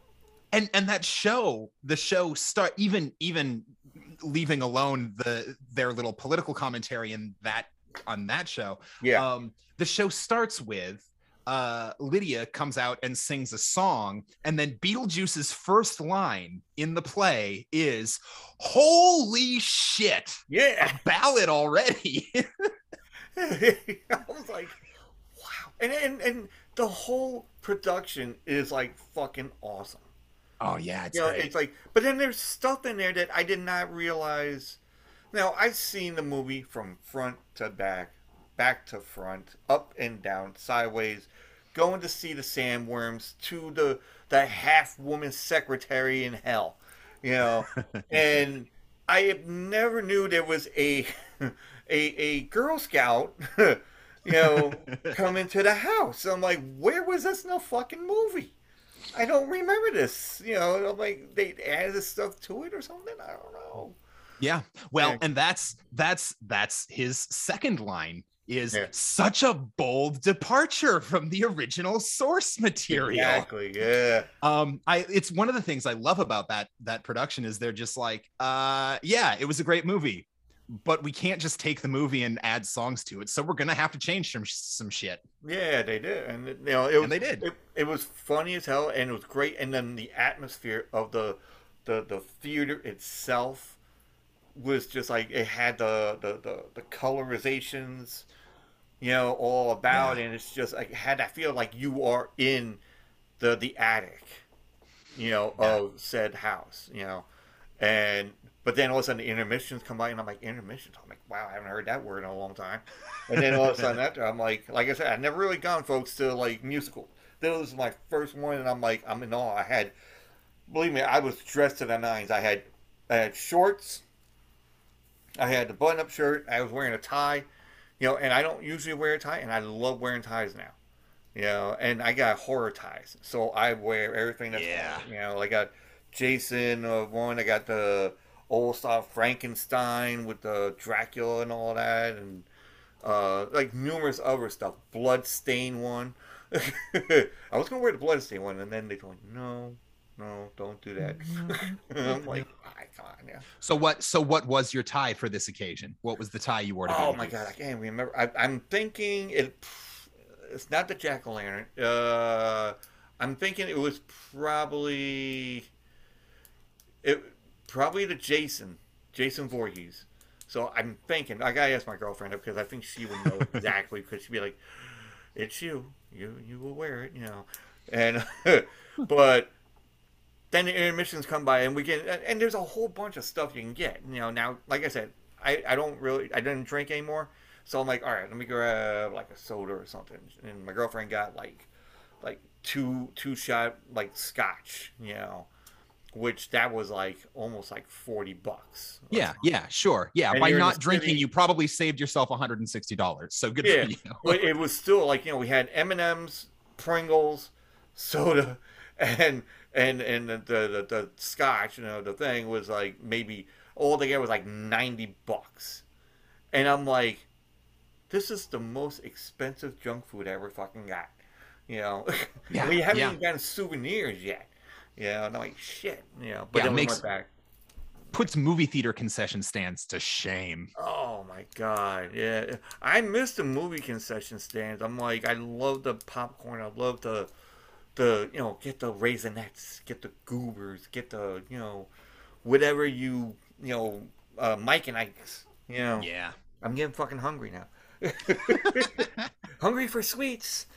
and and that show the show start even even leaving alone the their little political commentary in that on that show yeah, um the show starts with uh lydia comes out and sings a song and then beetlejuice's first line in the play is holy shit yeah. ballad already I was like, wow, and and and the whole production is like fucking awesome. oh yeah it's you know, great. it's like, but then there's stuff in there that I did not realize. Now I've seen the movie from front to back, back to front, up and down, sideways, going to see the sandworms to the the half woman secretary in hell, you know, and I never knew there was a a a Girl Scout. You know, come into the house. I'm like, where was this in the fucking movie? I don't remember this. You know, I'm like they added this stuff to it or something. I don't know. Yeah. Well, and that's that's that's his second line is Yeah. such a bold departure from the original source material. Exactly. Yeah. Um, I it's one of the things I love about that that production is they're just like, uh, yeah, it was a great movie, but we can't just take the movie and add songs to it, so we're gonna have to change some some shit, Yeah, they did, and you know it was and they did. it, it was funny as hell, and it was great. And then the atmosphere of the the the theater itself was just like it had the the the, the colorizations, you know, all about, Yeah. and it's just like it had that feel like you are in the the attic, you know, Yeah. of said house, you know, and. But then all of a sudden the intermissions come by and I'm like intermissions. I'm like, wow, I haven't heard that word in a long time. And then all of a sudden after I'm like, like I said, I've never really gone, folks, to like musical. This was my first one, and I'm like, I'm in awe. I had, believe me, I was dressed to the nines. I had, I had shorts. I had the button-up shirt. I was wearing a tie, you know, and I don't usually wear a tie, and I love wearing ties now, you know. And I got horror ties, so I wear everything that's Yeah. you know. I got Jason uh, one. I got the old style Frankenstein with the Dracula and all that, and uh, like numerous other stuff. Bloodstain one. I was gonna wear the Bloodstain one, and then they told me, no, no, don't do that. I'm like, I can't. Yeah. So what? So what was your tie for this occasion? What was the tie you wore to Oh my god, I can't remember. I, I'm thinking it. It's not the jack o' lantern. Uh, I'm thinking it was probably it probably the Jason, Jason Voorhees. So I'm thinking I gotta ask my girlfriend because I think she would know exactly because she'd be like, "It's you, you, you will wear it," you know. And but then the intermissions come by and we get and- there's a whole bunch of stuff you can get. You know, now like I said, I I don't really I didn't drink anymore, so I'm like, all right, let me grab like a soda or something. And my girlfriend got like like two two shot like scotch, you know, which that was like almost like forty bucks. Yeah, yeah, sure. Yeah, And by not drinking, city- you probably saved yourself $160. So good Yeah, for you. but it was still like you know we had M and M's, Pringles, soda, and and and the, the the scotch. You know the thing was like maybe all together was like ninety bucks, and I'm like, this is the most expensive junk food I ever fucking got. You know, Yeah, we haven't yeah. even gotten souvenirs yet. You know, and I'm like shit. You know, but Yeah, then we makes- went back. Puts movie theater concession stands to shame. Oh my god, yeah. I miss the movie concession stands. I'm like, I love the popcorn. I love the, the you know, get the raisinets, get the goobers, get the you know, whatever you you know, uh, Mike and Ike's. You know, Yeah. I'm getting fucking hungry now. hungry for sweets,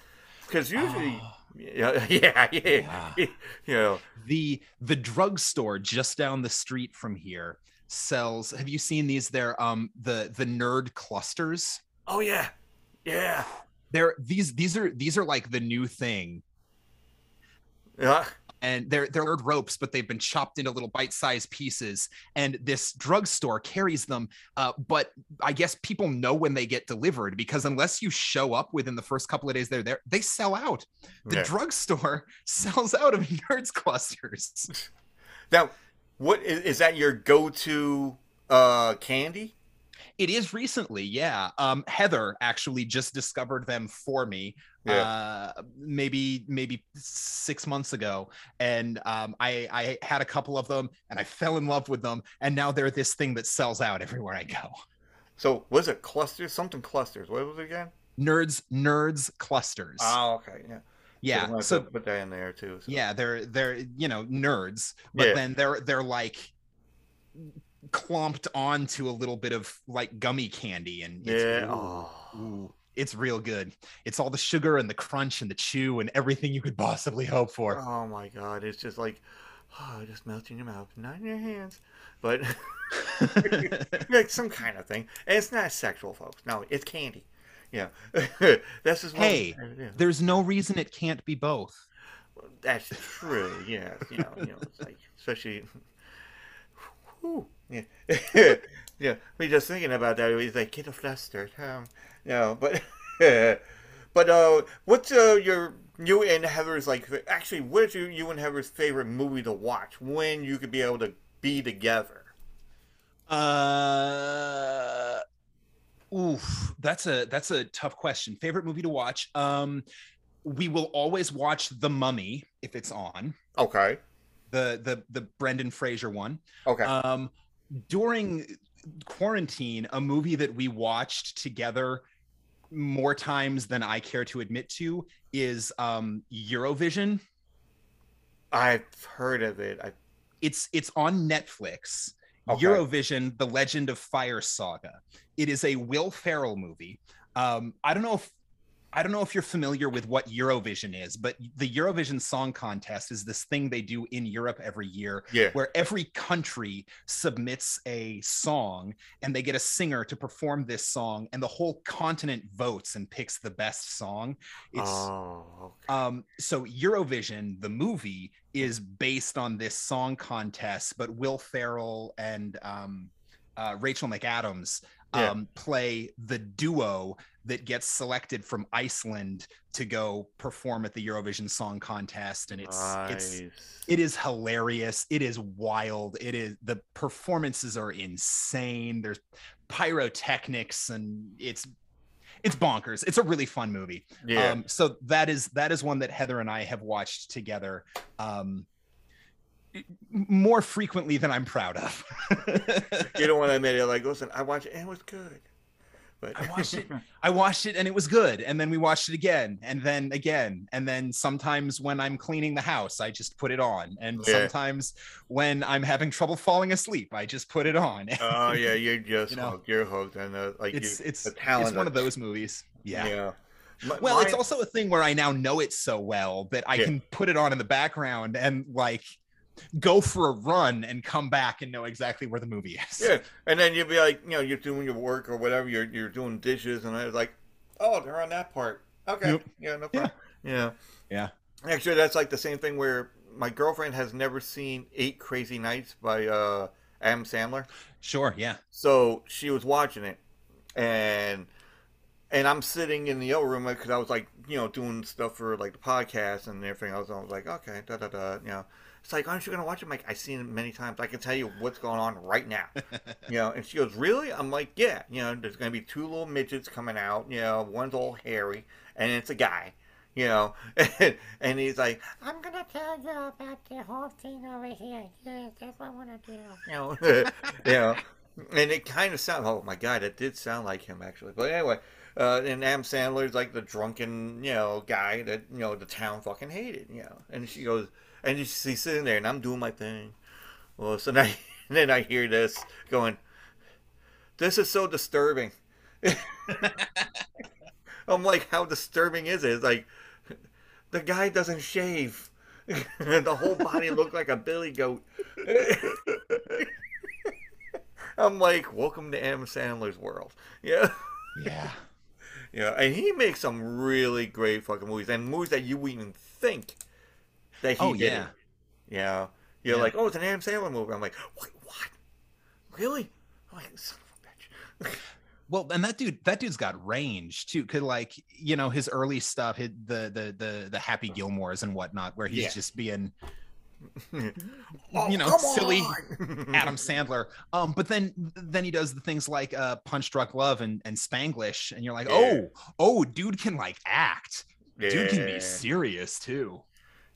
because usually, yeah, yeah, yeah, Yeah. you know, the the drugstore just down the street from here sells have you seen these? They're um the the nerd clusters. Oh yeah, yeah, they're these these are these are like the new thing yeah. and they're they're ropes but they've been chopped into little bite-sized pieces and this drugstore carries them uh, but i guess people know when they get delivered because unless you show up within the first couple of days they're there they sell out the Yeah. drugstore sells out of nerds clusters Now, what is, is that your go-to uh, candy? It is recently, yeah. Um, Heather actually just discovered them for me. Uh, maybe maybe six months ago, and um, I I had a couple of them, and I fell in love with them, and now they're this thing that sells out everywhere I go. So was it clusters? Something clusters. What was it again? Nerds, nerds clusters. Oh, okay, yeah. yeah. So, put that in there too. so. yeah, they're they're you know nerds, but Yeah. then they're they're like clumped onto a little bit of like gummy candy, and it's, Yeah. ooh. Oh. Ooh, it's real good. It's all the sugar and the crunch and the chew and everything you could possibly hope for. Oh my god! It's just like, oh, just melts in your mouth, not in your hands, but like some kind of thing. And it's not sexual, folks. No, it's candy. Yeah, that's just Hey, yeah. There's no reason it can't be both. That's true. Yeah, you know, you know, it's like especially. Whew, yeah, yeah. We just thinking about that. He's like, get a flustered. Um, no, but, but uh, what's uh your you and Heather's like? Actually, what is your you and Heather's favorite movie to watch when you could be able to be together? Uh, oof, that's a that's a tough question. Favorite movie to watch? Um, we will always watch The Mummy if it's on Okay. the the the Brendan Fraser one. Okay. Um, during quarantine, a movie that we watched together more times than I care to admit to is um Eurovision. I've heard of it. I, It's it's on Netflix. Okay. Eurovision: The Legend of Fire Saga. It is a Will Ferrell movie. Um, I don't know if I don't know if you're familiar with what Eurovision is, but the Eurovision Song Contest is this thing they do in Europe every year yeah. where every country submits a song and they get a singer to perform this song and the whole continent votes and picks the best song it's oh. Okay. um so eurovision the movie is based on this song contest but will ferrell and um uh, rachel mcadams Yeah. um, play the duo that gets selected from iceland to go perform at the eurovision song contest and it's it's Nice. it is hilarious it is wild it is the performances are insane there's pyrotechnics and it's it's bonkers it's a really fun movie yeah. um so that is that is one that heather and i have watched together um more frequently than i'm proud of you don't want to admit it. Like, listen, I watched it and it was good. But I watched it. I watched it and it was good. And then we watched it again and then again. And then sometimes when I'm cleaning the house, I just put it on. And Yeah. sometimes when I'm having trouble falling asleep, I just put it on. Oh yeah, you're just You know, hooked. You're hooked, and uh, like it's it's it's one of those movies. Yeah. Yeah. M- Well, it's also a thing where I now know it so well that I Yeah. can put it on in the background and like go for a run and come back and know exactly where the movie is. yeah, and then you'd be like, you know, you're doing your work or whatever. You're you're doing dishes, and I was like, oh, they're on that part. Okay, Yep. yeah, no problem. Yeah. Yeah. Actually, that's like the same thing where my girlfriend has never seen Eight Crazy Nights by uh, Adam Sandler. Sure. Yeah. So she was watching it, and and I'm sitting in the other room because I was like, you know, doing stuff for like the podcast and everything. I was, I was like, okay, da da da, you know. It's like, aren't you gonna watch it? I'm like, I've seen it many times. I can tell you what's going on right now. you know, and she goes, really? I'm like, yeah. You know, there's gonna be two little midgets coming out. You know, one's all hairy, and it's a guy. You know, and, and he's like, I'm gonna tell you about the whole thing over here. Yeah, that's what I wanna do. you know, you know, and it kind of sound. Oh my god, it did sound like him actually. But anyway, uh, and Adam Sandler's like the drunken, you know, guy that you know the town fucking hated, you know. And she goes, and she's sitting there, and I'm doing my thing. Well, so then I, then I hear this going. This is so disturbing. I'm like, how disturbing is it? It's like, the guy doesn't shave. the whole body looked like a billy goat. I'm like, welcome to Adam Sandler's world. Yeah. Yeah. Yeah. And he makes some really great fucking movies and movies that you wouldn't even think that he Oh, did. yeah. Yeah. You're Yeah. like, oh, it's an Adam Sandler movie. I'm like, wait, what? Really? I'm like, son of a bitch. Well, and that dude, that dude's got range too. Could like, you know, his early stuff, hit the the the the Happy Gilmores and whatnot, where he's Yeah. just being, Oh, you know, come silly! Adam Sandler. Um, but then then he does the things like uh Punch Drunk Love and and Spanglish, and you're like, Yeah. oh, oh, dude can like act. Dude can be serious too.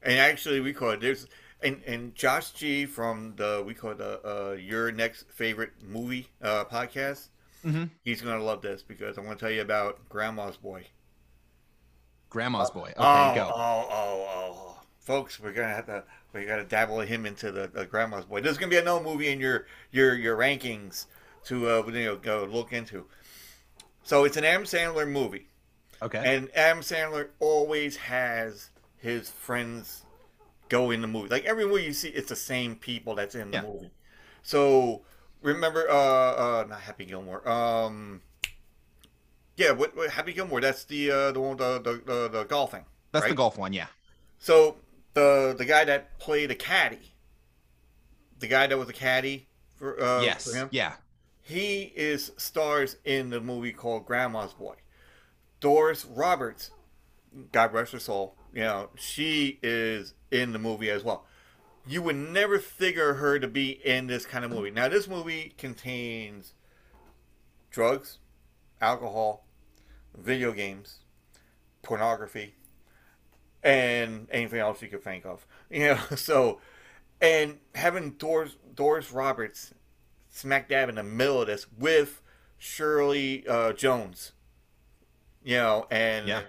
And actually, we call it there's and and Josh G from the we call it the uh, your next favorite movie uh, podcast. Mhm. He's gonna love this because I'm gonna tell you about Grandma's Boy. Grandma's boy. Okay, oh, go. oh, oh, oh, folks, we're gonna have to we gotta dabble him into the, the Grandma's Boy. There's gonna be another movie in your your your rankings to uh, you know go look into. So it's an Adam Sandler movie. Okay. And Adam Sandler always has his friends go in the movie. Like every movie you see, it's the same people that's in the Yeah. movie. So remember, uh, uh, not Happy Gilmore. Um, yeah, what, what Happy Gilmore? That's the uh, the one the the, the, the golfing. That's the golf one, yeah. So the the guy that played a caddy, the guy that was a caddy for uh, yes. for him, Yeah. he is stars in the movie called Grandma's Boy. Doris Roberts, God rest her soul, you know, she is in the movie as well. you would never figure her to be in this kind of movie. Now, this movie contains drugs, alcohol, video games, pornography, and anything else you could think of. You know, so and having Doris Doris Roberts smack dab in the middle of this with Shirley uh, Jones, you know, and Yeah.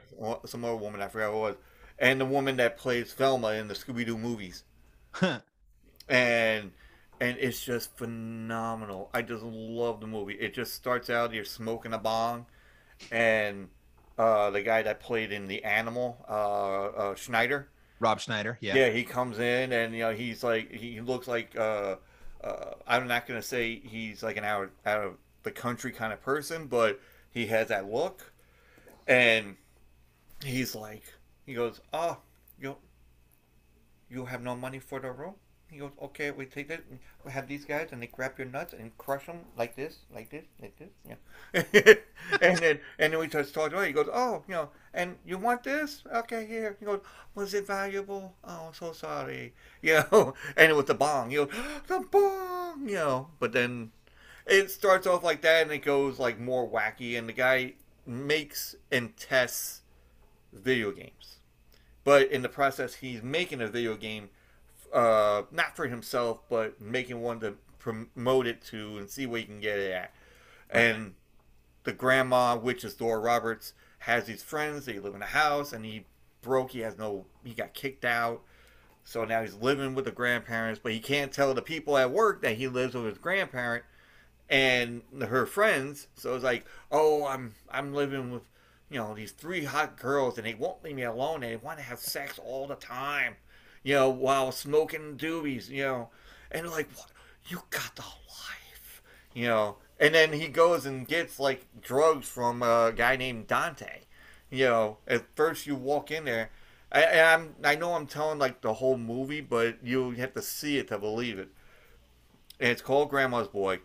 some other woman I forgot who it was, and the woman that plays Velma in the Scooby Doo movies, and and it's just phenomenal. I just love the movie. It just starts out you're smoking a bong, and uh, the guy that played in the Animal, uh, uh, Schneider. Rob Schneider. Yeah. Yeah. he comes in and you know he's like he looks like uh, uh, I'm not gonna say he's like an out out of the country kind of person, but he has that look, and he's like he goes, oh, you you have no money for the room. He goes, okay, we take it. We have these guys, and they grab your nuts and crush them like this, like this, like this. Yeah. and then and then we start talked about. It. He goes, oh, you know, and you want this? Okay, here. He goes, was it valuable? Oh, so sorry. You know, and it was the bong. You know, the bong. You know, but then it starts off like that, and it goes like more wacky, and the guy makes and tests video games, but in the process, he's making a video game uh, not for himself, but making one to promote it to and see where he can get it at. And the grandma, which is Doris Roberts, has these friends. They live in a house, and he broke. He has no. He got kicked out. So now he's living with the grandparents, but he can't tell the people at work that he lives with his grandparent and her friends. So it's like, oh, I'm I'm living with, you know, these three hot girls, and they won't leave me alone. And they want to have sex all the time you know, while smoking doobies, you know, and like, what? You got the life, you know. And then he goes and gets like drugs from a guy named Dante, you know. At first, you walk in there, I, and I'm I know I'm telling like the whole movie, but you have to see it to believe it. And it's called Grandma's Boy.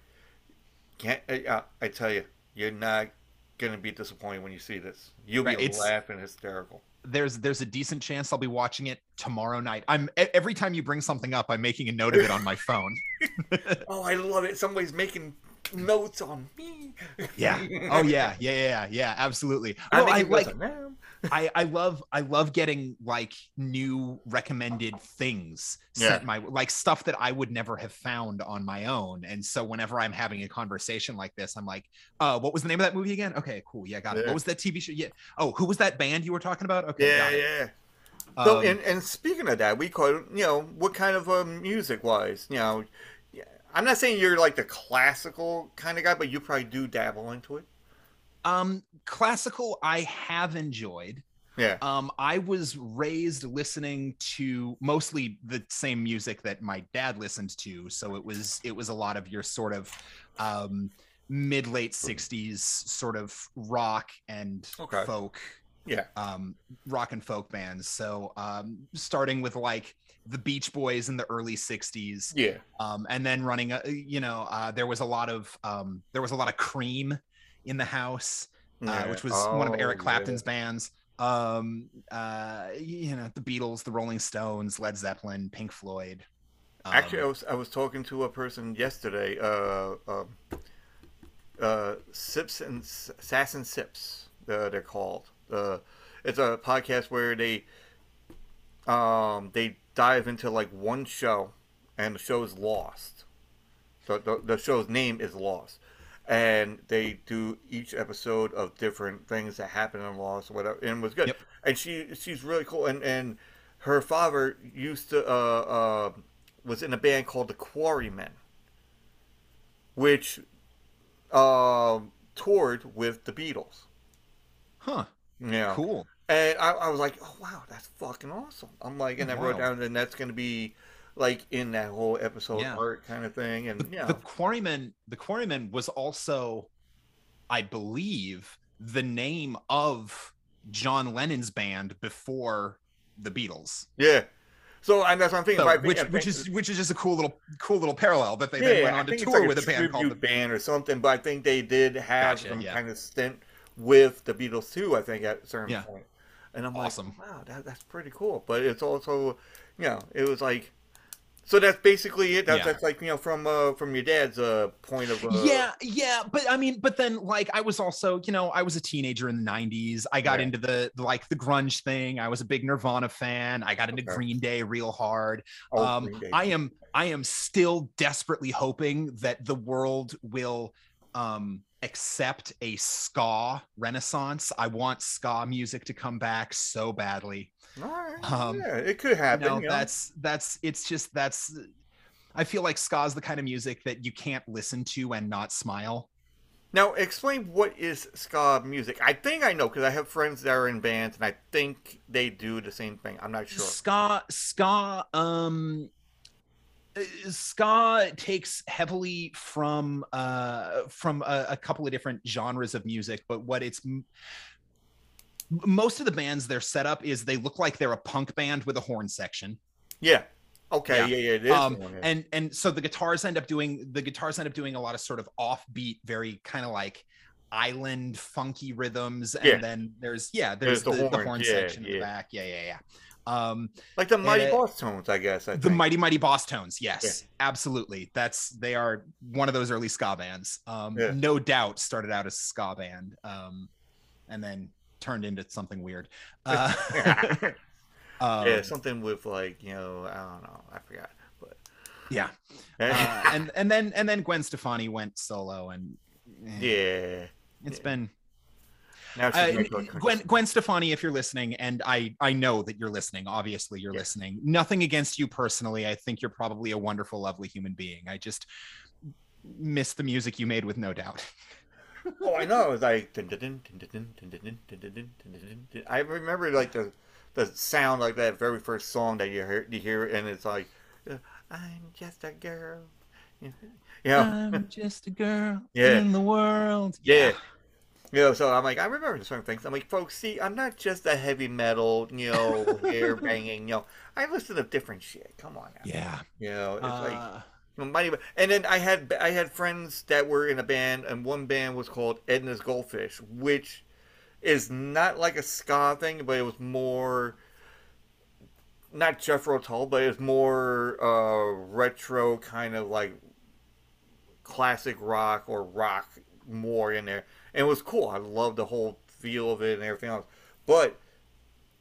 Can't I tell you, you're not gonna be disappointed when you see this. You'll Right, be laughing hysterical. There's there's a decent chance I'll be watching it tomorrow night. I'm every time you bring something up, I'm making a note of it on my phone. Oh, I love it. Somebody's making notes on me. Yeah. Oh yeah. Yeah. Yeah. Yeah. Absolutely. I Well, I like. I I love I love getting like new recommended things sent Yeah. my like stuff that I would never have found on my own. And so whenever I'm having a conversation like this, I'm like, uh, what was the name of that movie again? Okay, cool. Yeah, got it. Yeah. What was that TV show? Yeah. Oh, who was that band you were talking about? Okay. Yeah, yeah. So, Um, and, and speaking of that, we call you know, what kind of um, music wise, you know, I'm not saying you're like the classical kind of guy, but you probably do dabble into it. Um, classical, I have enjoyed. Yeah. Um, I was raised listening to mostly the same music that my dad listened to, so it was it was a lot of your sort of um, mid late '60s sort of rock and Okay. folk, Yeah. um, rock and folk bands. So um, starting with like the Beach Boys in the early '60s, Yeah. um, and then running a, you know uh, there was a lot of um, there was a lot of cream in the house uh, yeah. which was one of Oh, eric yeah. clapton's bands um uh you know the beatles the rolling stones led zeppelin pink floyd um, Actually, I was I was talking to a person yesterday. Uh, um uh, Sips and Sass and Sips. Uh, they're called. Uh, it's a podcast where they um they dive into like one show, and the show is Lost. So the the show's name is Lost, and they do each episode of different things that happen in Lost or whatever, and it was good. Yep. And she she's really cool, and and her father used to uh, uh was in a band called the Quarrymen, which um toured with the Beatles. huh Yeah. cool And I, I was like, oh wow, that's fucking awesome. I'm like, and I wrote down, and that's gonna be like in that whole episode Yeah. art kind of thing, and yeah, the quarrymen the quarrymen was also i believe the name of john lennon's band before the beatles yeah. So and that's what I'm thinking. So, I which which is which is just a cool little cool little parallel that they yeah, then went I on to tour like with a band called the band or something. But I think they did have Gotcha, some yeah. kind of stint with the Beatles too. I think at a certain Yeah. point. And I'm Awesome. like, wow, that, that's pretty cool. But it's also, you know, it was like So that's basically it. That's, Yeah. that's like you know from uh from your dad's uh point of uh, yeah yeah but i mean but then like i was also you know i was a teenager in the 90s i got Yeah. into the like the grunge thing i was a big nirvana fan i got into Okay. green day real hard oh, um i am i am still desperately hoping that the world will um accept a ska renaissance i want ska music to come back so badly right. um, yeah, it could happen. no, you know? that's that's it's just that's I feel like ska is the kind of music that you can't listen to and not smile. Now, explain what is ska music. I think I know because I have friends that are in bands, and I think they do the same thing. I'm not sure. Ska ska um uh, ska takes heavily from uh from a, a couple of different genres of music but what it's most of the bands their setup is they look like they're a punk band with a horn section Yeah. Okay. Yeah. Yeah. Yeah. it is um, one, yeah. and and so the guitars end up doing the guitars end up doing a lot of sort of offbeat very kind of like island funky rhythms and Yeah. then there's yeah there's, There's the the, the horn, horn yeah, section in the back yeah yeah yeah um like the Mighty uh, Bosstones, I guess. I the mighty mighty Bosstones yes absolutely that's they are one of those early ska bands um Yeah. no doubt started out as a ska band um and then turned into something weird uh um, yeah, something with like you know, I don't know, I forgot, but yeah uh, and and then and then Gwen Stefani went solo, and eh, yeah. it's yeah. been Now uh, gonna go country Gwen Gwen Stefani. If you're listening, and I I know that you're listening. Obviously, you're Yeah. listening. Nothing against you personally. I think you're probably a wonderful, lovely human being. I just miss the music you made with no doubt oh, I know. It was like I remember like the the sound like that very first song that you hear you hear and it's like I'm just a girl. Yeah. I'm just a girl yeah. in the world. Yeah. yeah. You know, so I'm like, I remember certain things. I'm like, folks, see, I'm not just a heavy metal, you know, hair banging, you know. I listen to different shit. Come on. Now. Yeah. You know, it's uh, like Mighty, and then I had I had friends that were in a band, and one band was called Edna's Goldfish, which is not like a ska thing, but it was more not Jethro Tull, but it was more uh, retro kind of like classic rock or rock more in there, and it was cool. I loved the whole feel of it and everything else. But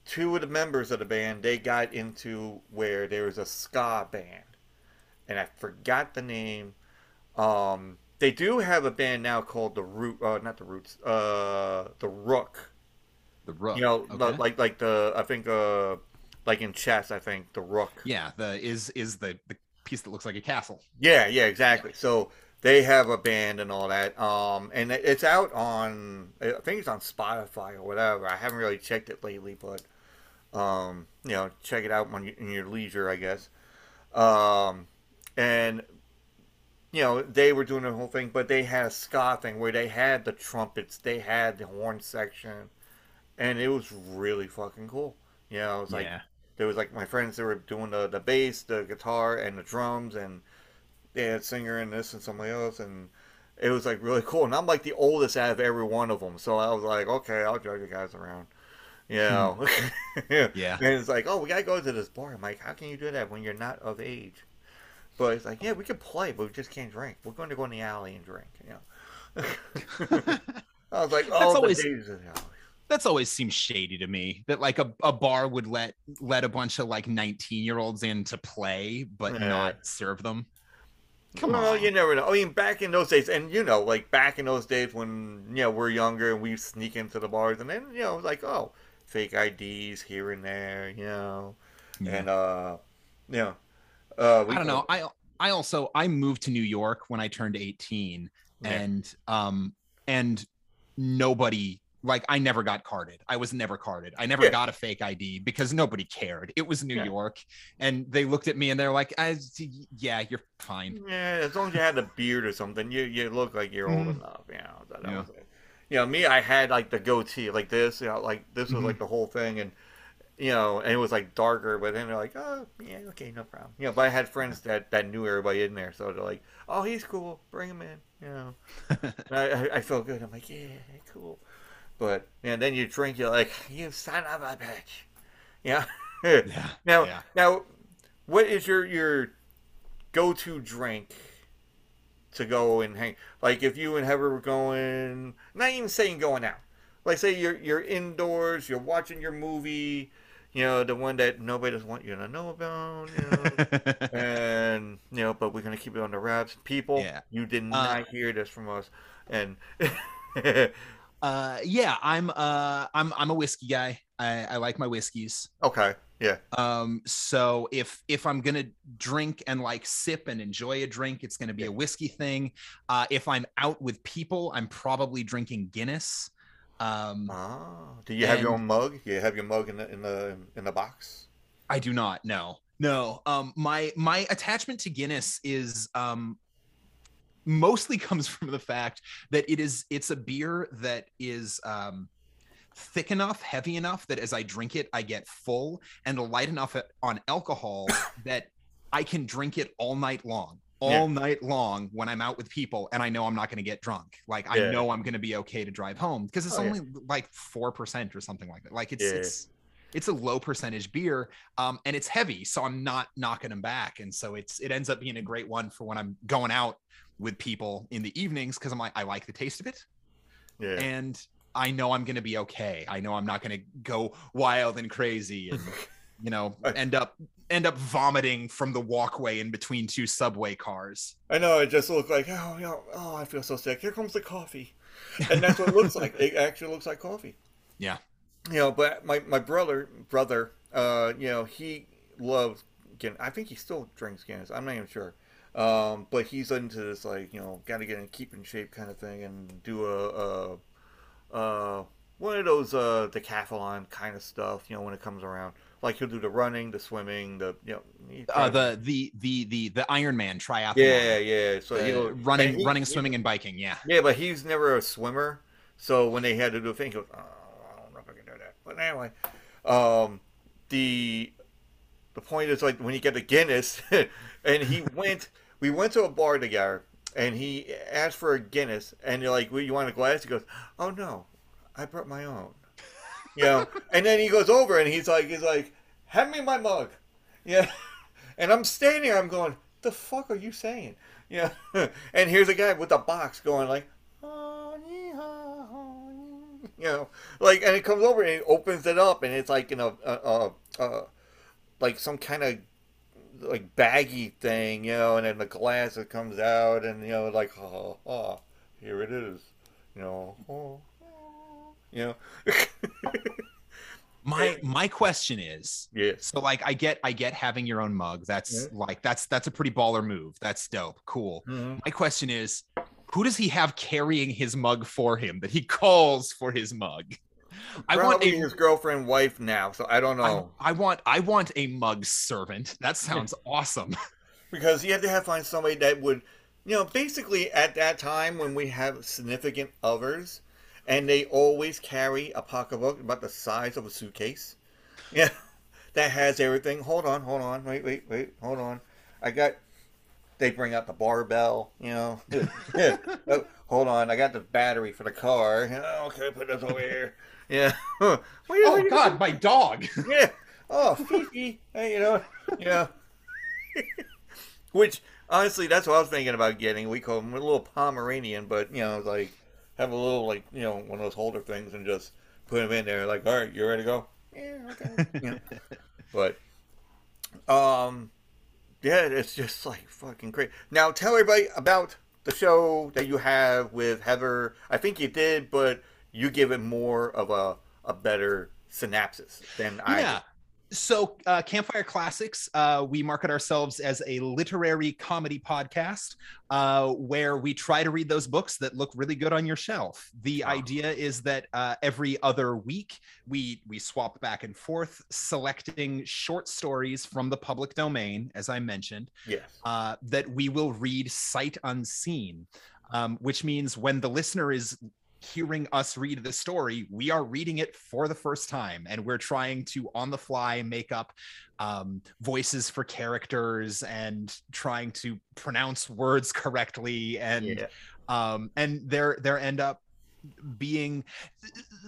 two of the members of the band they got into where there was a ska band and I forgot the name. Um, they do have a band now called the Root, uh, not the Roots, uh, the Rook. the rook. You know, okay. li- like like the I think uh, like in chess, I think the Rook. yeah. The is is the the piece that looks like a castle. Yeah, yeah, exactly. So they have a band and all that. Um, and it's out on I think it's on Spotify or whatever. I haven't really checked it lately, but um, you know, check it out when you, in your leisure, I guess. Um, and you know, they were doing the whole thing, but they had a ska thing where they had the trumpets, they had the horn section, and it was really fucking cool. You know, it was like yeah. there was like my friends that were doing the, the bass, the guitar, and the drums, and they had singer and this and somebody else, and it was like really cool. And I'm like the oldest out of every one of them, so I was like, okay, I'll drag you guys around. You hmm. know, yeah. Yeah. And it's like, oh, we gotta go to this bar. I'm like, how can you do that when you're not of age? But it's like, yeah, we can play, but we just can't drink. We're going to go in the alley and drink. You know. I was like, oh, the always- days of the alley. that's always seems shady to me that like a, a bar would let let a bunch of like 19 year olds in to play but Yeah. not serve them come well, on you never know. I mean, back in those days, and you know, like back in those days when you know we're younger and we sneak into the bars, and then you know, like oh, fake IDs here and there, you know, Yeah. and uh, you know, uh, i don't know i i also i moved to new york when i turned 18 Yeah. and um and nobody like i never got carded i was never carded i never Yeah. got a fake id because nobody cared it was new Yeah. york and they looked at me and they're like I, yeah you're fine Yeah, as long as you had a beard or something, you you look like you're old Mhm. enough. You know, that, that Yeah. was it. You know, me, I had like the goatee like this. You know, like this was Mhm. like the whole thing, and you know, and it was like darker. But then they're like, oh, yeah, okay, no problem. You know, but I had friends that that knew everybody in there, so they're like, oh, he's cool, bring him in. You know, I, I felt good. I'm like, yeah, cool. But and then you drink, you're like, you son of a bitch. Yeah. yeah Now, yeah. now, what is your your go-to drink to go and hang. Like if you and Heather were going, not even saying going out. Like say you're you're indoors, you're watching your movie, you know the one that nobody doesn't want you to know about, you know, and you know, but we're gonna keep it on the wraps. People, Yeah. you did Uh, not hear this from us, and uh, yeah, I'm uh, I'm I'm a whiskey guy. I, I like my whiskeys. okay, yeah, Um, so if if I'm gonna drink and like sip and enjoy a drink, it's gonna be a whiskey thing. Uh, if I'm out with people, I'm probably drinking Guinness. Um, Ah, do you have your own mug? You have your mug in the in the in the box. I do not. No, no. Um, my my attachment to Guinness is um mostly comes from the fact that it is it's a beer that is um thick enough, heavy enough that as I drink it, I get full, and light enough on alcohol that I can drink it all night long. All Yeah. night long when I'm out with people and I know I'm not going to get drunk. Like Yeah. I know I'm going to be okay to drive home because it's Oh, yeah. only like 4% or something like that. Like it's Yeah. it's it's a low percentage beer um, and it's heavy so i'm not knocking them back and so it's it ends up being a great one for when i'm going out with people in the evenings because i'm like i like the taste of it Yeah, and i know i'm going to be okay i know i'm not going to go wild and crazy and you know end up end up vomiting from the walkway in between two subway cars I know. It just looked like oh, know, oh, I feel so sick. Here comes the coffee, and that's what it looks like. It actually looks like coffee. Yeah. You know, but my my brother brother, uh, you know, he loves Guinness. I think he still drinks Guinness. I'm not even sure. Um, but he's into this like you know, got to get in keep in shape kind of thing, and do a, a uh one of those uh decathlon kind of stuff. You know, when it comes around, like he'll do the running, the swimming, the you know, uh, the the the the the iron man triathlon yeah yeah. So uh, he'll running he- running he- swimming and biking yeah Yeah, but he's never a swimmer. So when they had to do a thing, he goes, oh, I don't know if I can do that. But anyway, um, the the point is like when you get the Guinness, and he went, we went to a bar together, and he asked for a Guinness, and you're like, well, you want a glass? He goes, oh no, I brought my own. You know, and then he goes over and he's like, he's like, hand me my mug. Yeah, and I'm standing there, I'm going, the fuck are you saying? Yeah, and here's a guy with a box going like, you know, like, and it comes over and he opens it up, and it's like, you know, uh like some kind of like baggy thing, you know, and then the glass that comes out, and you know, like, oh, oh here it is, you know, oh, you know, my my question is yes, so like i get i get having your own mug. That's like that's that's a pretty baller move. That's dope. Cool. Mhm. my question is who does he have carrying his mug for him that he calls for his mug? I want Probably a his girlfriend, wife now, so I don't know. I want i want a mug servant. That sounds awesome. Because you had to have find somebody that would, you know, basically at that time when we have significant others, and they always carry a pocketbook about the size of a suitcase, yeah, that has everything. Hold on, hold on, wait, wait, wait, hold on. I got. They bring out the barbell, you know. Oh, hold on, I got the battery for the car. Oh, okay, put this over here. Yeah. Where the hell oh god my dog yeah. Oh, Fifi. hey, you know, yeah. Which honestly, that's what I was thinking about getting. We call him a little Pomeranian, but you know, like have a little like you know one of those holder things and just put him in there. Like, all right, you ready to go? Yeah, okay. You know? But, um, yeah, it's just like fucking great. Now, tell everybody about the show that you have with Heather. I think you did, but you give it more of a a better synopsis than I. so uh, campfire classics uh, we market ourselves as a literary comedy podcast uh, where we try to read those books that look really good on your shelf the Wow. idea is that uh, every other week we we swap back and forth selecting short stories from the public domain as i mentioned Yes. uh, that we will read sight unseen, um, which means when the listener is hearing us read the story, we are reading it for the first time and we're trying to on the fly make up um, voices for characters and trying to pronounce words correctly and Yeah. um, and there there end up being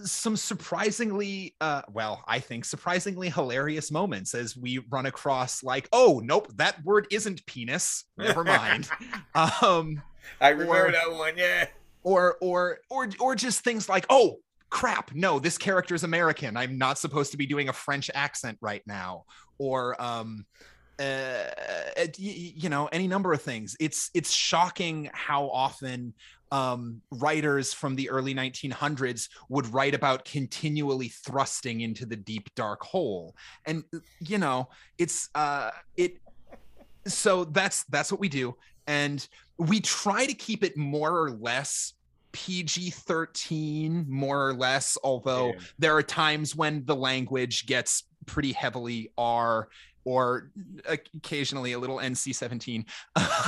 some surprisingly uh well i think surprisingly hilarious moments as we run across like oh nope that word isn't penis never mind um I remember Or- that one. Yeah. Or or or or just things like oh crap no this character is american. I'm not supposed to be doing a french accent right now. Or um uh, y- y- you know any number of things. It's it's shocking how often um writers from the early 1900s would write about continually thrusting into the deep dark hole. And you know it's uh it so that's that's what we do. And we try to keep it more or less PG 13, more or less, although Yeah. there are times when the language gets pretty heavily R or occasionally a little NC 17.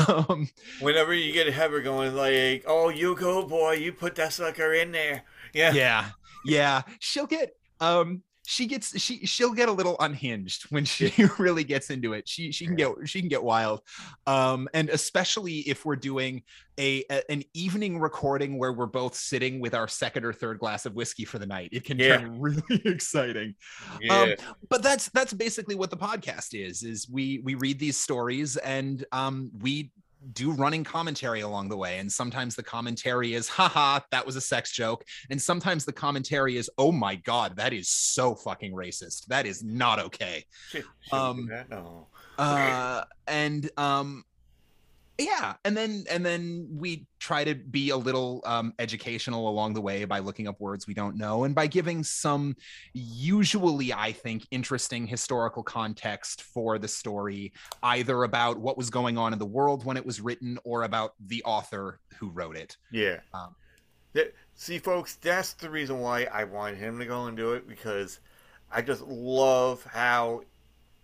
um, Whenever you get a Heather going like, "Oh, you go, boy, you put that sucker in there." Yeah. yeah, yeah, she'll get. Um, she gets she she'll get a little unhinged when she really gets into it. She she can get she can get wild, um, and especially if we're doing a, a- an evening recording where we're both sitting with our second or third glass of whiskey for the night. It can Yeah. turn really exciting. Yeah. Um, but that's that's basically what the podcast is. Is we we read these stories and um, we do running commentary along the way. And sometimes the commentary is, haha, that was a sex joke. And sometimes the commentary is, oh my god, that is so fucking racist. That is not okay. Um. Uh, and um, yeah, and then and then we try to be a little um, educational along the way by looking up words we don't know and by giving some usually I think interesting historical context for the story, either about what was going on in the world when it was written or about the author who wrote it. Yeah. Um, That- see, folks, that's the reason why I wanted him to go and do it because I just love how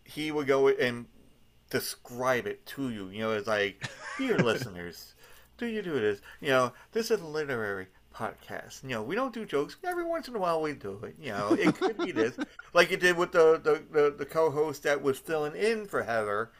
he would go and describe it to you. You know, it's like, dear listeners, do you do this? You know, this is a literary podcast. You know, we don't do jokes. Every once in a while we do it. You know, it could be this, like you did with the the, the, the co-host that was filling in for Heather.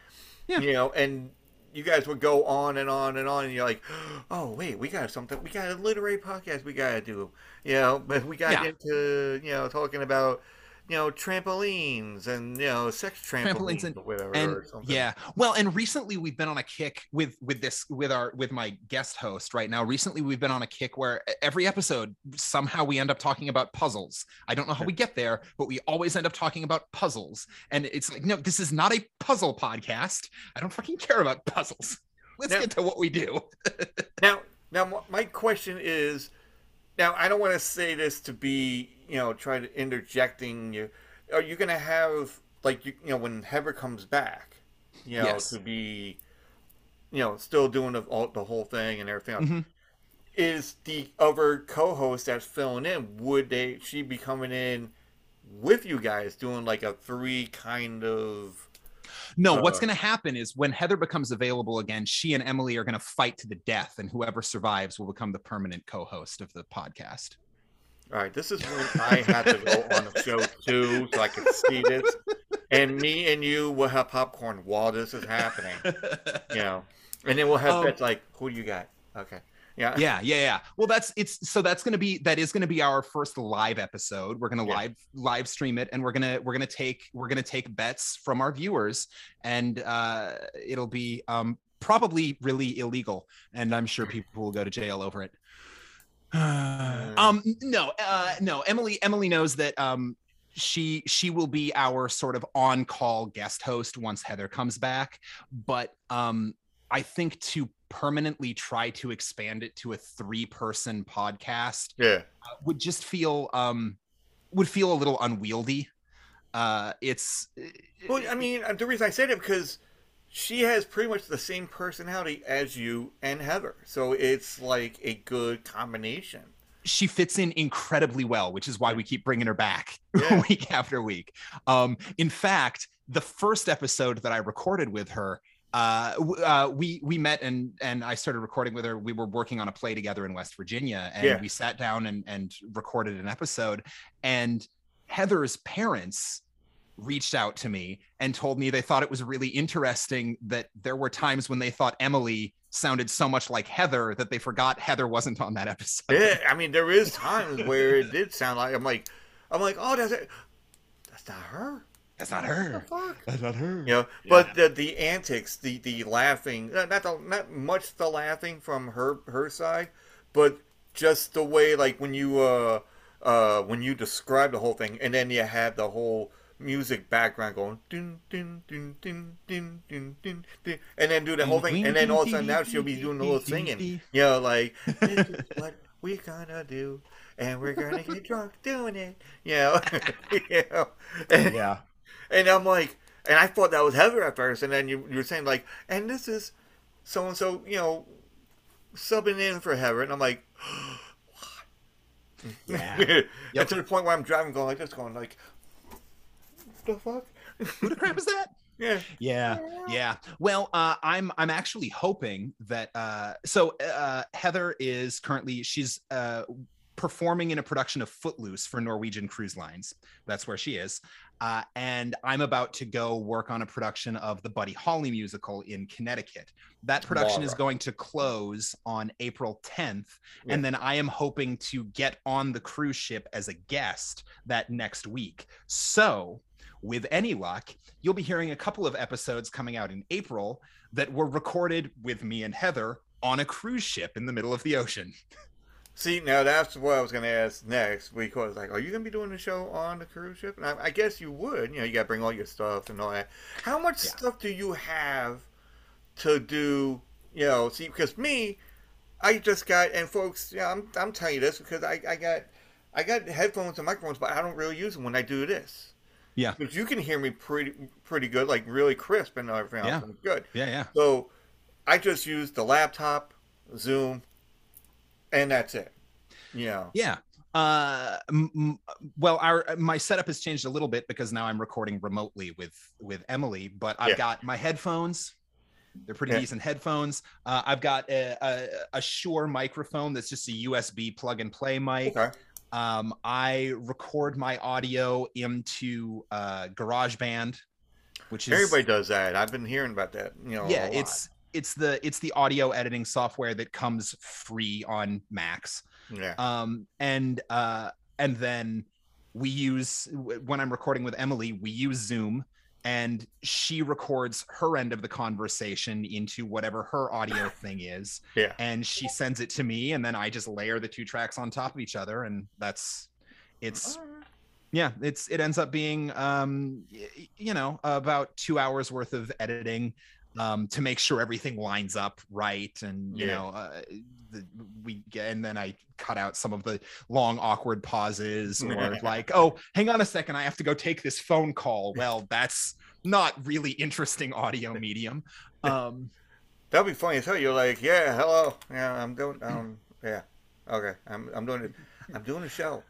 Yeah. You know, and you guys would go on and on and on, and you're like, oh wait, we got something. We got a literary podcast we gotta do. You know, but we got Yeah. into you know talking about you know trampolines and you know sex trampolines, Trampolines and- or whatever and yeah. Well and recently we've been on a kick with with this with our with my guest host right now. Recently we've been on a kick where every episode somehow we end up talking about puzzles. I don't know how we get there but we always end up talking about puzzles. And it's like no this is not a puzzle podcast. I don't fucking care about puzzles. Let's Now- get to what we do. Now, now my question is, now I don't want to say this to be, you know, try to interjecting you. Are you gonna have like you, you know when Heather comes back, you know, Yes. to be, you know, still doing the, all, the whole thing and everything else? Mhm. Is the other co-host that's filling in? Would they? She be coming in with you guys doing like a three kind of? no what's Uh, going to happen is when heather becomes available again she and emily are going to fight to the death and whoever survives will become the permanent co-host of the podcast All right, this is when I had to go on the show too, so I could see this. And me and you will have popcorn while this is happening. You know, and then we'll have Um, bets like, "Who do you got?" Okay, yeah, yeah yeah yeah well that's it's so that's gonna be that is gonna be our first live episode we're gonna Yeah. live live stream it and we're gonna we're gonna take we're gonna take bets from our viewers and uh it'll be um probably really illegal and i'm sure people will go to jail over it um no uh no emily emily knows that um she she will be our sort of on call guest host once heather comes back but um i think to permanently try to expand it to a three person podcast yeah. uh, would just feel um would feel a little unwieldy uh it's Well, I mean, uh, the reason I said it because she has pretty much the same personality as you and Heather, so it's like a good combination. she fits in incredibly well, which is why we keep bringing her back Yeah. week after week. Um, in fact, the first episode that I recorded with her, uh, uh, we we met and and I started recording with her. We were working on a play together in West Virginia, and Yeah. we sat down and and recorded an episode. And Heather's parents reached out to me and told me they thought it was really interesting that there were times when they thought Emily sounded so much like Heather that they forgot Heather wasn't on that episode. Yeah, I mean, there is times where it did sound like I'm like, I'm like, oh, that's it. That's not her. That's not her. Fuck. That's not her. You know, but the the antics, the the laughing, uh, not the, not much the laughing from her her side, but just the way like when you uh uh when you describe the whole thing, and then you have the whole music background going dun dun dun dun dun dun dun, dun and then do the whole thing, and then all of a sudden now she'll be doing a little singing, you know, like this is what we gonna do, and we're gonna get drunk doing it, you know, you know, and, Yeah. and I'm like, and I thought that was Heather at first, and then you you were saying like, and this is so and so, you know, subbing in for Heather, and I'm like, Yeah. and to the point where I'm driving, going like this, going like, the fuck, Who the crap is that? yeah, Yeah, yeah. Well, uh, I'm I'm actually hoping that uh, so uh, Heather is currently she's uh, performing in a production of Footloose for Norwegian Cruise Lines. That's where she is, uh, and I'm about to go work on a production of the Buddy Holly musical in Connecticut. That production is going to close on April 10th, Yeah. and then I am hoping to get on the cruise ship as a guest that next week. So with any luck, you'll be hearing a couple of episodes coming out in April that were recorded with me and Heather on a cruise ship in the middle of the ocean. See, now that's what I was going to ask next because, like, are you going to be doing the show on the cruise ship? And I, I guess you would. You know, you got to bring all your stuff and all that. How much Yeah. stuff do you have to do? You know, see, because me, I just got, and folks, yeah, I'm, I'm telling you this because I, I got, I got headphones and microphones, but I don't really use them when I do this. Yeah. Because you can hear me pretty, pretty good, like really crisp and everything else. Yeah. and Good. Yeah, yeah. So I just use the laptop, Zoom, and that's it. Yeah. Yeah. Uh, m- m- well, our my setup has changed a little bit because now I'm recording remotely with with Emily, but I've Yeah. got my headphones. They're pretty Yeah. decent headphones. Uh, I've got a, a, a Shure microphone that's just a USB plug and play mic. Okay. Um, I record my audio into uh, GarageBand, which is Everybody does that. I've been hearing about that. You know. yeah, it's it's the it's the audio editing software that comes free on Macs. yeah. Um, and uh, and then we use when I'm recording with Emily, we use Zoom. And she records her end of the conversation into whatever her audio thing is Yeah. and she sends it to me and then i just layer the two tracks on top of each other and that's it's yeah it's it ends up being um you know about two hours worth of editing um to make sure everything lines up right and you Yeah. know uh, the, we get and then i cut out some of the long awkward pauses or like oh hang on a second i have to go take this phone call well that's not really interesting audio medium um That'd be funny So. You're like, yeah, hello, yeah, I'm doing, um, yeah, okay, I'm, I'm doing it, I'm doing a show.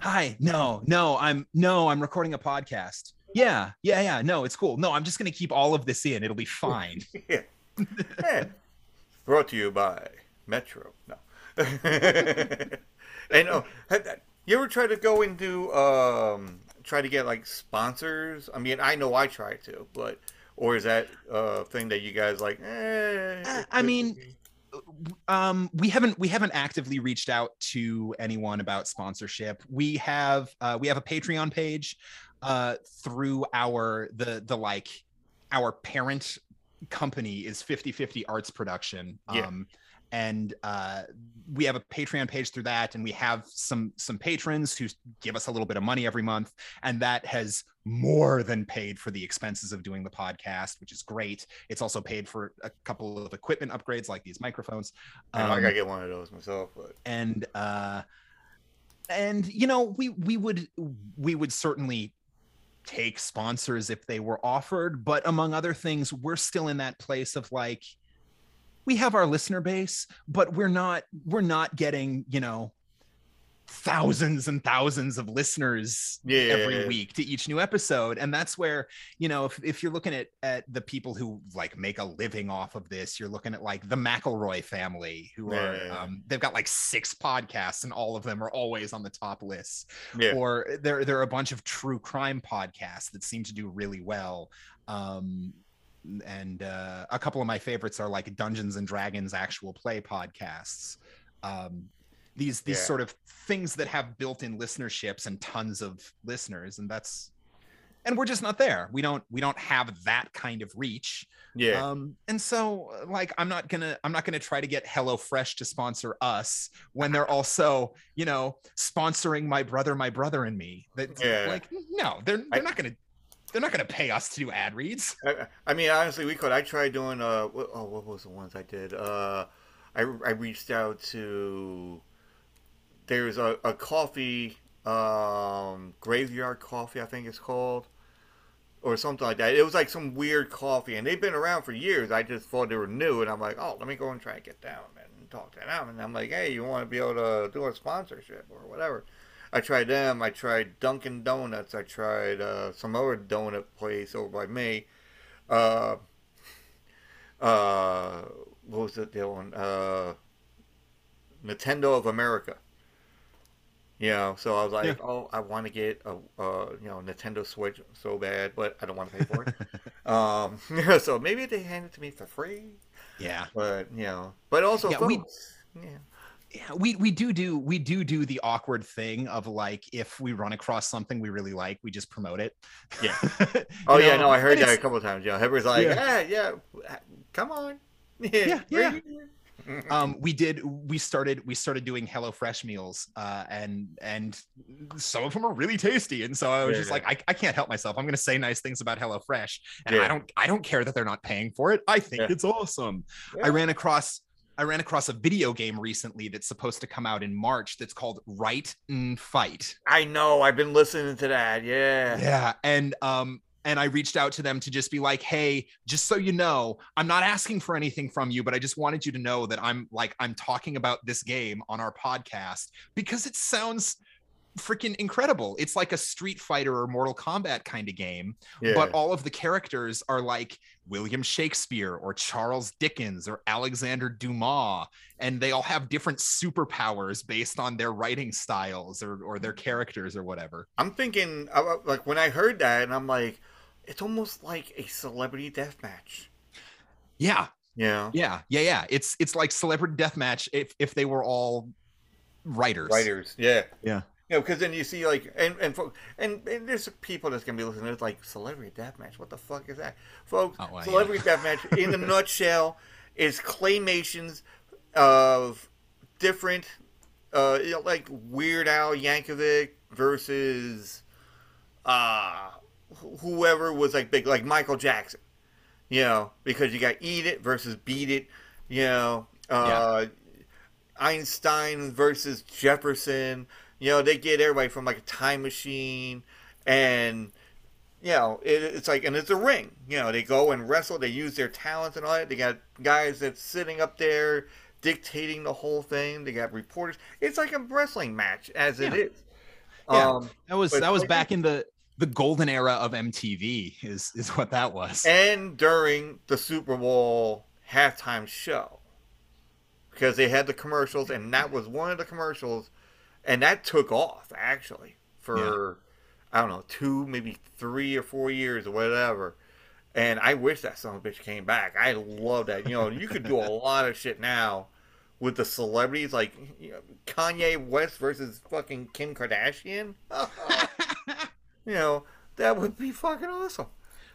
hi no no i'm no i'm recording a podcast yeah yeah yeah no it's cool no i'm just gonna keep all of this in it'll be fine yeah. yeah. Brought to you by Metro. No. and oh, you ever try to go and do, um, try to get like sponsors? I mean, I know I try to, but or is that a thing that you guys like? Eh, Uh, I mean, um we haven't we haven't actively reached out to anyone about sponsorship we have uh we have a patreon page uh through our the the like our parent company is 50-50 arts production. Yeah. um and uh we have a patreon page through that and we have some some patrons who give us a little bit of money every month and that has more than paid for the expenses of doing the podcast which is great. It's also paid for a couple of equipment upgrades like these microphones. I, know, I Um, gotta get one of those myself, but and uh and you know we we would we would certainly take sponsors if they were offered but among other things we're still in that place of like we have our listener base but we're not we're not getting you know thousands and thousands of listeners Yeah. every week to each new episode and that's where you know if, if you're looking at at the people who like make a living off of this you're looking at like the mcelroy family who Yeah, are yeah, yeah. um, they've got like six podcasts and all of them are always on the top list yeah. or there there are a bunch of true crime podcasts that seem to do really well um and uh, a couple of my favorites are like Dungeons and Dragons actual play podcasts. Um, these these Yeah. sort of things that have built-in listenerships and tons of listeners, and that's and we're just not there. We don't we don't have that kind of reach. Yeah. Um, and so like I'm not gonna I'm not gonna try to get HelloFresh to sponsor us when they're also, you know, sponsoring my brother, my brother and me. That Yeah. like no, they're they're I- not gonna they're not gonna pay us to do ad reads. I, I mean, honestly, we could. I tried doing. Uh, what, oh, what was the ones I did? Uh, I I reached out to. There's a, a coffee, um, graveyard coffee, I think it's called, or something like that. It was like some weird coffee, and they've been around for years. I just thought they were new, and I'm like, oh, let me go and try and get down and talk to them. And I'm like, hey, you want to be able to do a sponsorship or whatever? I tried them. I tried Dunkin' Donuts. I tried uh, some other donut place over by me. Uh, uh, what was it? The one? Uh, Nintendo of America. You know, so I was like, oh, I want to get a, uh, you know, Nintendo Switch so bad, but I don't want to pay for it. um, so maybe they hand it to me for free, Yeah. but you know, but also, Yeah, we- yeah, Yeah, we we do do we do do the awkward thing of like if we run across something we really like, we just promote it. Yeah. Oh yeah, know? no, I heard that a couple of times. Yeah, Heber's like, Yeah. yeah, yeah, come on, Yeah, yeah. it. Um we did we started we started doing hello fresh meals uh and and some of them are really tasty and so i was Yeah, just yeah. like I, I can't help myself i'm gonna say nice things about hello fresh and Yeah. i don't i don't care that they're not paying for it i think Yeah. it's awesome i ran across i ran across a video game recently that's supposed to come out in march that's called right and fight I know. I've been listening to that. Yeah. yeah and um and i reached out to them to just be like hey just so you know i'm not asking for anything from you but i just wanted you to know that i'm like i'm talking about this game on our podcast because it sounds freaking incredible it's like a street fighter or mortal kombat kind of game yeah. but all of the characters are like william shakespeare or charles dickens or alexander dumas and they all have different superpowers based on their writing styles or, or their characters or whatever I'm thinking, uh, like when I heard that, and I'm like, it's almost like a celebrity death match. yeah Yeah. Yeah, yeah, yeah. It's it's like celebrity deathmatch if if they were all writers. writers. Yeah. Yeah. You know, because then you see like, and and and, and there's people that's gonna be listening. It's like celebrity death match. What the fuck is that, folks? Oh, well, yeah. celebrity death match, in a nutshell, is claymations of different, uh, you know, like Weird Al Yankovic versus, uh, whoever was like big, like Michael Jackson. You know, because you got Eat It versus Beat It. You know, uh, Einstein versus Jefferson. You know, they get everybody from like a time machine, and you know, it, it's like, and it's a ring. You know, they go and wrestle. They use their talents and all that. They got guys that's sitting up there dictating the whole thing. They got reporters. It's like a wrestling match, as it Yeah. is. Yeah. Um, That was that was back in the the golden era of MTV is is what that was. and during the Super Bowl halftime show because they had the commercials, and that was one of the commercials, and that took off actually for I don't know two, maybe three or four years or whatever. And I wish that son of a bitch came back. I love that. You know, you could do a lot of shit now with the celebrities, like you know, Kanye West versus fucking Kim Kardashian. you know, that would be fucking awesome.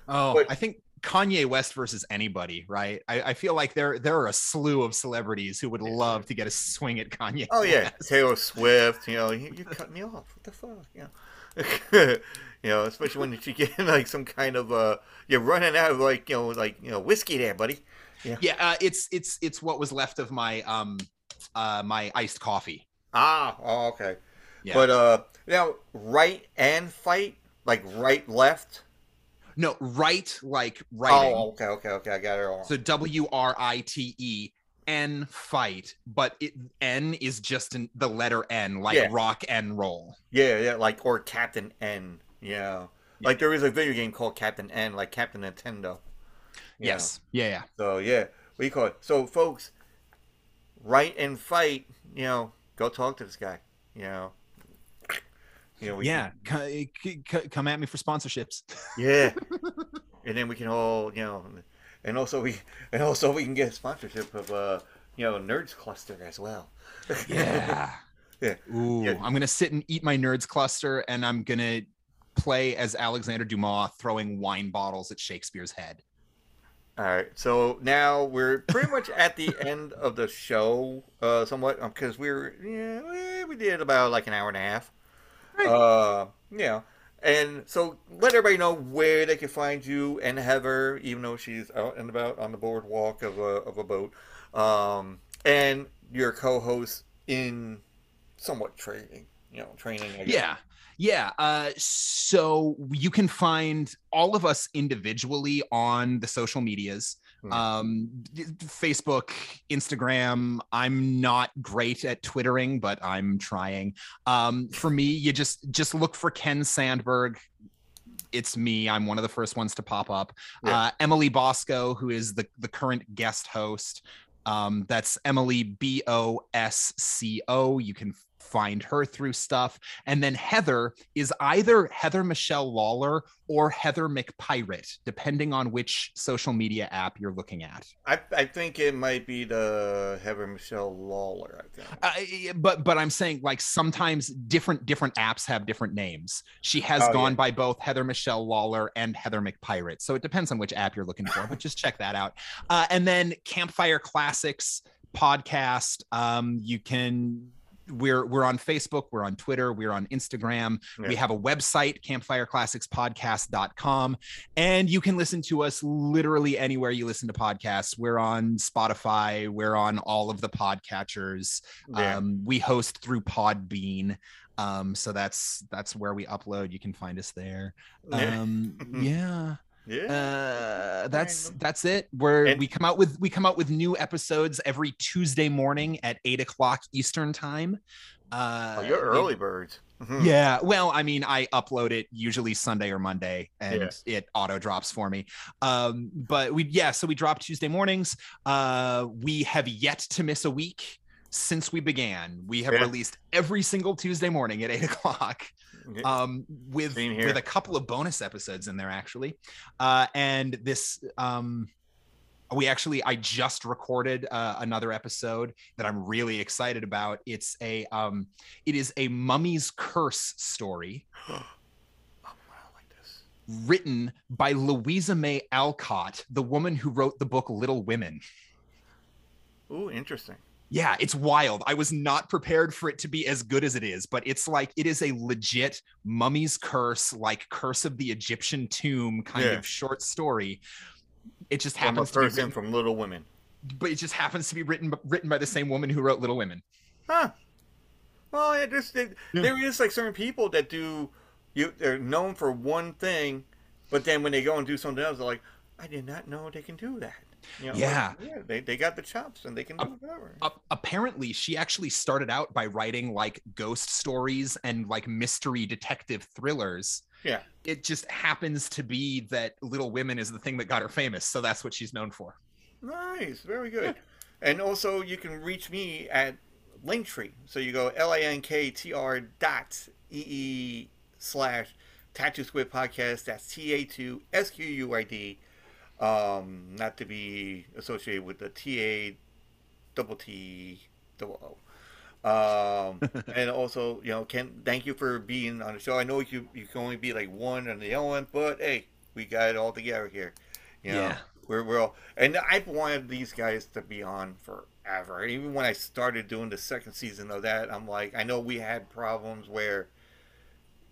oh, but- I think Kanye West versus anybody, right? I, I feel like there there are a slew of celebrities who would love to get a swing at Kanye. Oh yeah, Taylor Swift. You know, you, you cut me off. What the fuck? You know, you know, especially when you get like some kind of uh, you're running out of like you know, like you know, whiskey there, buddy. Yeah, uh, it's it's it's what was left of my um uh my iced coffee. Ah, oh, okay. Yeah. But uh, now right and fight, like right left. No, right like oh, writing. Oh, okay, okay, okay. I got it all. So W R I T E N fight, but it N is just in the letter N, like Yeah. rock and roll. yeah, yeah, like or Captain N. Yeah. Like there is a video game called Captain N, like Captain Nintendo. You know. Yes. Yeah, yeah. So yeah, what do you call it? So folks, write and fight. You know, go talk to this guy. You know, you know, yeah. C- c- c- come at me for sponsorships. yeah. and then we can all, you know, and also we and also we can get a sponsorship of uh you know Nerds Cluster as well. Yeah. Yeah. Ooh, Yeah. I'm gonna sit and eat my nerds cluster, and I'm gonna play as Alexander Dumas throwing wine bottles at Shakespeare's head. All right, so now we're pretty much at the end of the show, uh, somewhat, because we're yeah we did about like an hour and a half, uh, yeah, and so let everybody know where they can find you and Heather, even though she's out and about on the boardwalk of a of a boat, um, and your co-host in somewhat training, you know, training. I guess. Yeah. Yeah. Uh, so you can find all of us individually on the social medias. Hmm. Um, Facebook, Instagram. I'm not great at twittering, but I'm trying. Um, for me, you just just look for Ken Sandberg. It's me. I'm one of the first ones to pop up. Yeah. Uh, Emily Bosco, who is the the current guest host. Um, that's Emily B O S C O. You can find her through stuff. And then Heather is either Heather Michelle Lawler or Heather McPirate, depending on which social media app you're looking at. I, I think it might be the Heather Michelle Lawler. I think. Uh, but but I'm saying like sometimes different different apps have different names. She has Oh, gone yeah. by both Heather Michelle Lawler and Heather McPirate. So it depends on which app you're looking for, but just check that out. Uh, and then Campfire Classics podcast. Um, you can we're we're on Facebook, we're on Twitter, we're on Instagram. We have a website, campfireclassicspodcast.com, and you can listen to us literally anywhere you listen to podcasts. We're on Spotify, we're on all of the podcatchers. Yeah. Um, we host through Podbean. Um, so that's that's where we upload. You can find us there. Yeah. Um, yeah. Yeah. Uh, that's that's it. Where And- we come out with we come out with new episodes every Tuesday morning at eight o'clock Eastern time. Uh, oh, you're early birds. Mhm. yeah. Well, I mean, I upload it usually Sunday or Monday and Yeah. it auto drops for me. Um, but we, yeah, so we drop Tuesday mornings. Uh, we have yet to miss a week since we began. We have Yeah. released every single Tuesday morning at eight o'clock um with with a couple of bonus episodes in there actually. Uh and this um we actually i just recorded uh, another episode that i'm really excited about. It's a um it is a mummy's curse story. Oh, wow, like written by louisa may alcott the woman who wrote the book little women. Ooh, interesting. Yeah, it's wild. I was not prepared for it to be as good as it is, but it's like it is a legit mummy's curse, like curse of the Egyptian tomb kind Yeah. of short story. It just From a happens to be person written, from Little Women. but it just happens to be written written by the same woman who wrote Little Women. Huh. Well, yeah, there's, there, Yeah. there is like certain people that do, you they're known for one thing, but then when they go and do something else, they're like, I did not know they can do that. You know, like, Yeah. yeah, they, they got the chops and they can do whatever. Uh, apparently, she actually started out by writing like ghost stories and like mystery detective thrillers. Yeah. It just happens to be that Little Women is the thing that got her famous, so that's what she's known for. Nice, very good. And also, you can reach me at Linktree. So you go L A N K T R dot E E slash Tattoo Squid Podcast. That's T A two S Q U I D. Um, not to be associated with the T A double T double O. Um, and also, you know, Ken, thank you for being on the show. I know you you can only be like one and the other one, but hey, we got it all together here. You know, Yeah. we're we're all, and I've wanted these guys to be on forever. Even when I started doing the second season of that, I'm like, I know we had problems where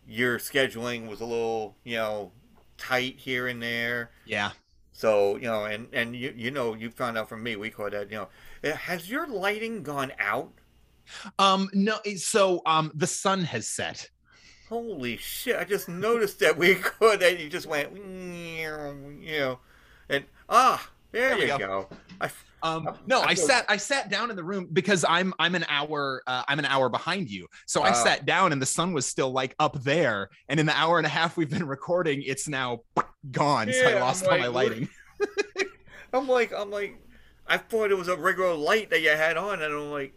your scheduling was a little, you know, tight here and there. Yeah. So you know, and and you you know, you found out from me. We call that you know, eh, has your lighting gone out? Um, no, so um the sun has set. Holy shit! I just noticed that we could that you just went, you know, and ah, there, There you go. go. I, Um, no, I'm I so- sat I sat down in the room because I'm I'm an hour uh, I'm an hour behind you. So I Ah. sat down and the sun was still like up there. And in the hour and a half we've been recording, it's now gone. so Yeah, I I'm lost all my lighting. I'm like, I'm like, I thought it was a regular light that you had on, and I'm like,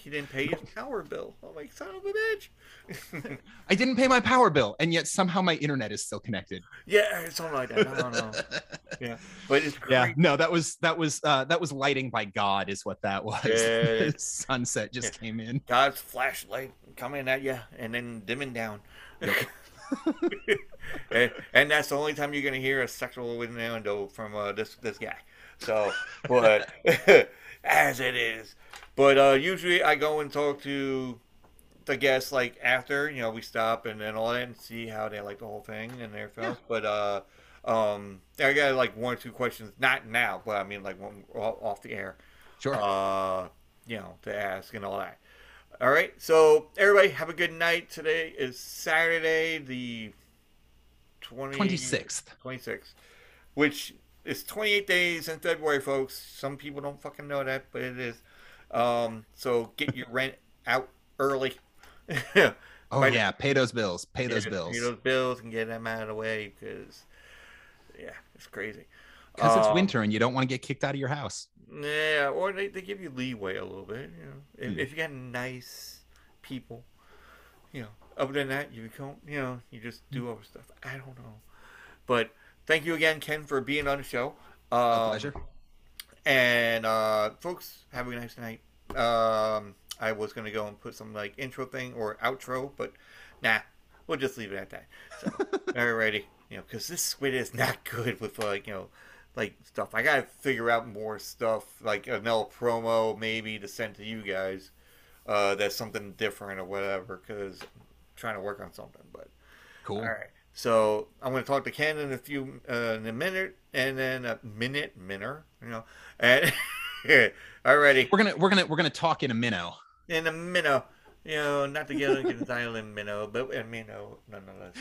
he didn't pay his power bill. I'm like, son of a bitch. I didn't pay my power bill, and yet somehow my internet is still connected. yeah, it's something like that. I don't know. Yeah, but it's great. Yeah, no, that was that was uh, that was lighting by God, is what that was. Yeah. Sunset just came in. God's flashlight coming at you and then dimming down. and, and that's the only time you're gonna hear a sexual innuendo from uh, this this guy. So, but as it is, but uh, usually I go and talk to the guests like after you know we stop and then all that and see how they like the whole thing and their films. But uh, um, I got like one or two questions, not now, but I mean like one off the air Sure. uh, you know, to ask and all that. All right, so everybody have a good night. Today is Saturday, the 20, Twenty sixth. 26th, which is 28 days in February, folks. Some people don't fucking know that, but it is. Um, so get your rent out early. Oh Right. yeah, pay those bills. Pay those Pay bills. those bills and get them out of the way because, yeah, it's crazy. Because it's Um, winter and you don't want to get kicked out of your house. Yeah, or they, they give you leeway a little bit, you know. If, Hmm. if you got nice people, you know. Other than that, you don't, you know, you just do Hmm. other stuff. I don't know. But thank you again, Ken, for being on the show. A Um, pleasure. And uh, folks, have a nice night. Um, I was gonna go and put some like intro thing or outro, but nah, we'll just leave it at that. So, alrighty, you know, because this squid is not good with like you know, like stuff. I gotta figure out more stuff, like another promo maybe to send to you guys. Uh, that's something different or whatever, because I'm trying to work on something. But Cool. all right. So I'm going to talk to Ken in a few uh, in a minute, and then a minute, minner, you know, and alrighty We're gonna we're gonna we're gonna talk in a minnow. in a minnow, you know, not together in silent minnow, but a minnow nonetheless.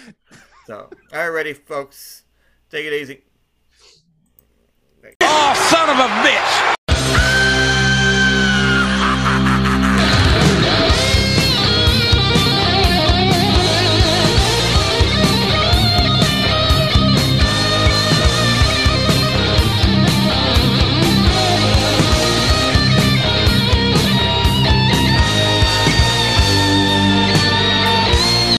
So alrighty, folks, take it easy. Oh, son of a bitch!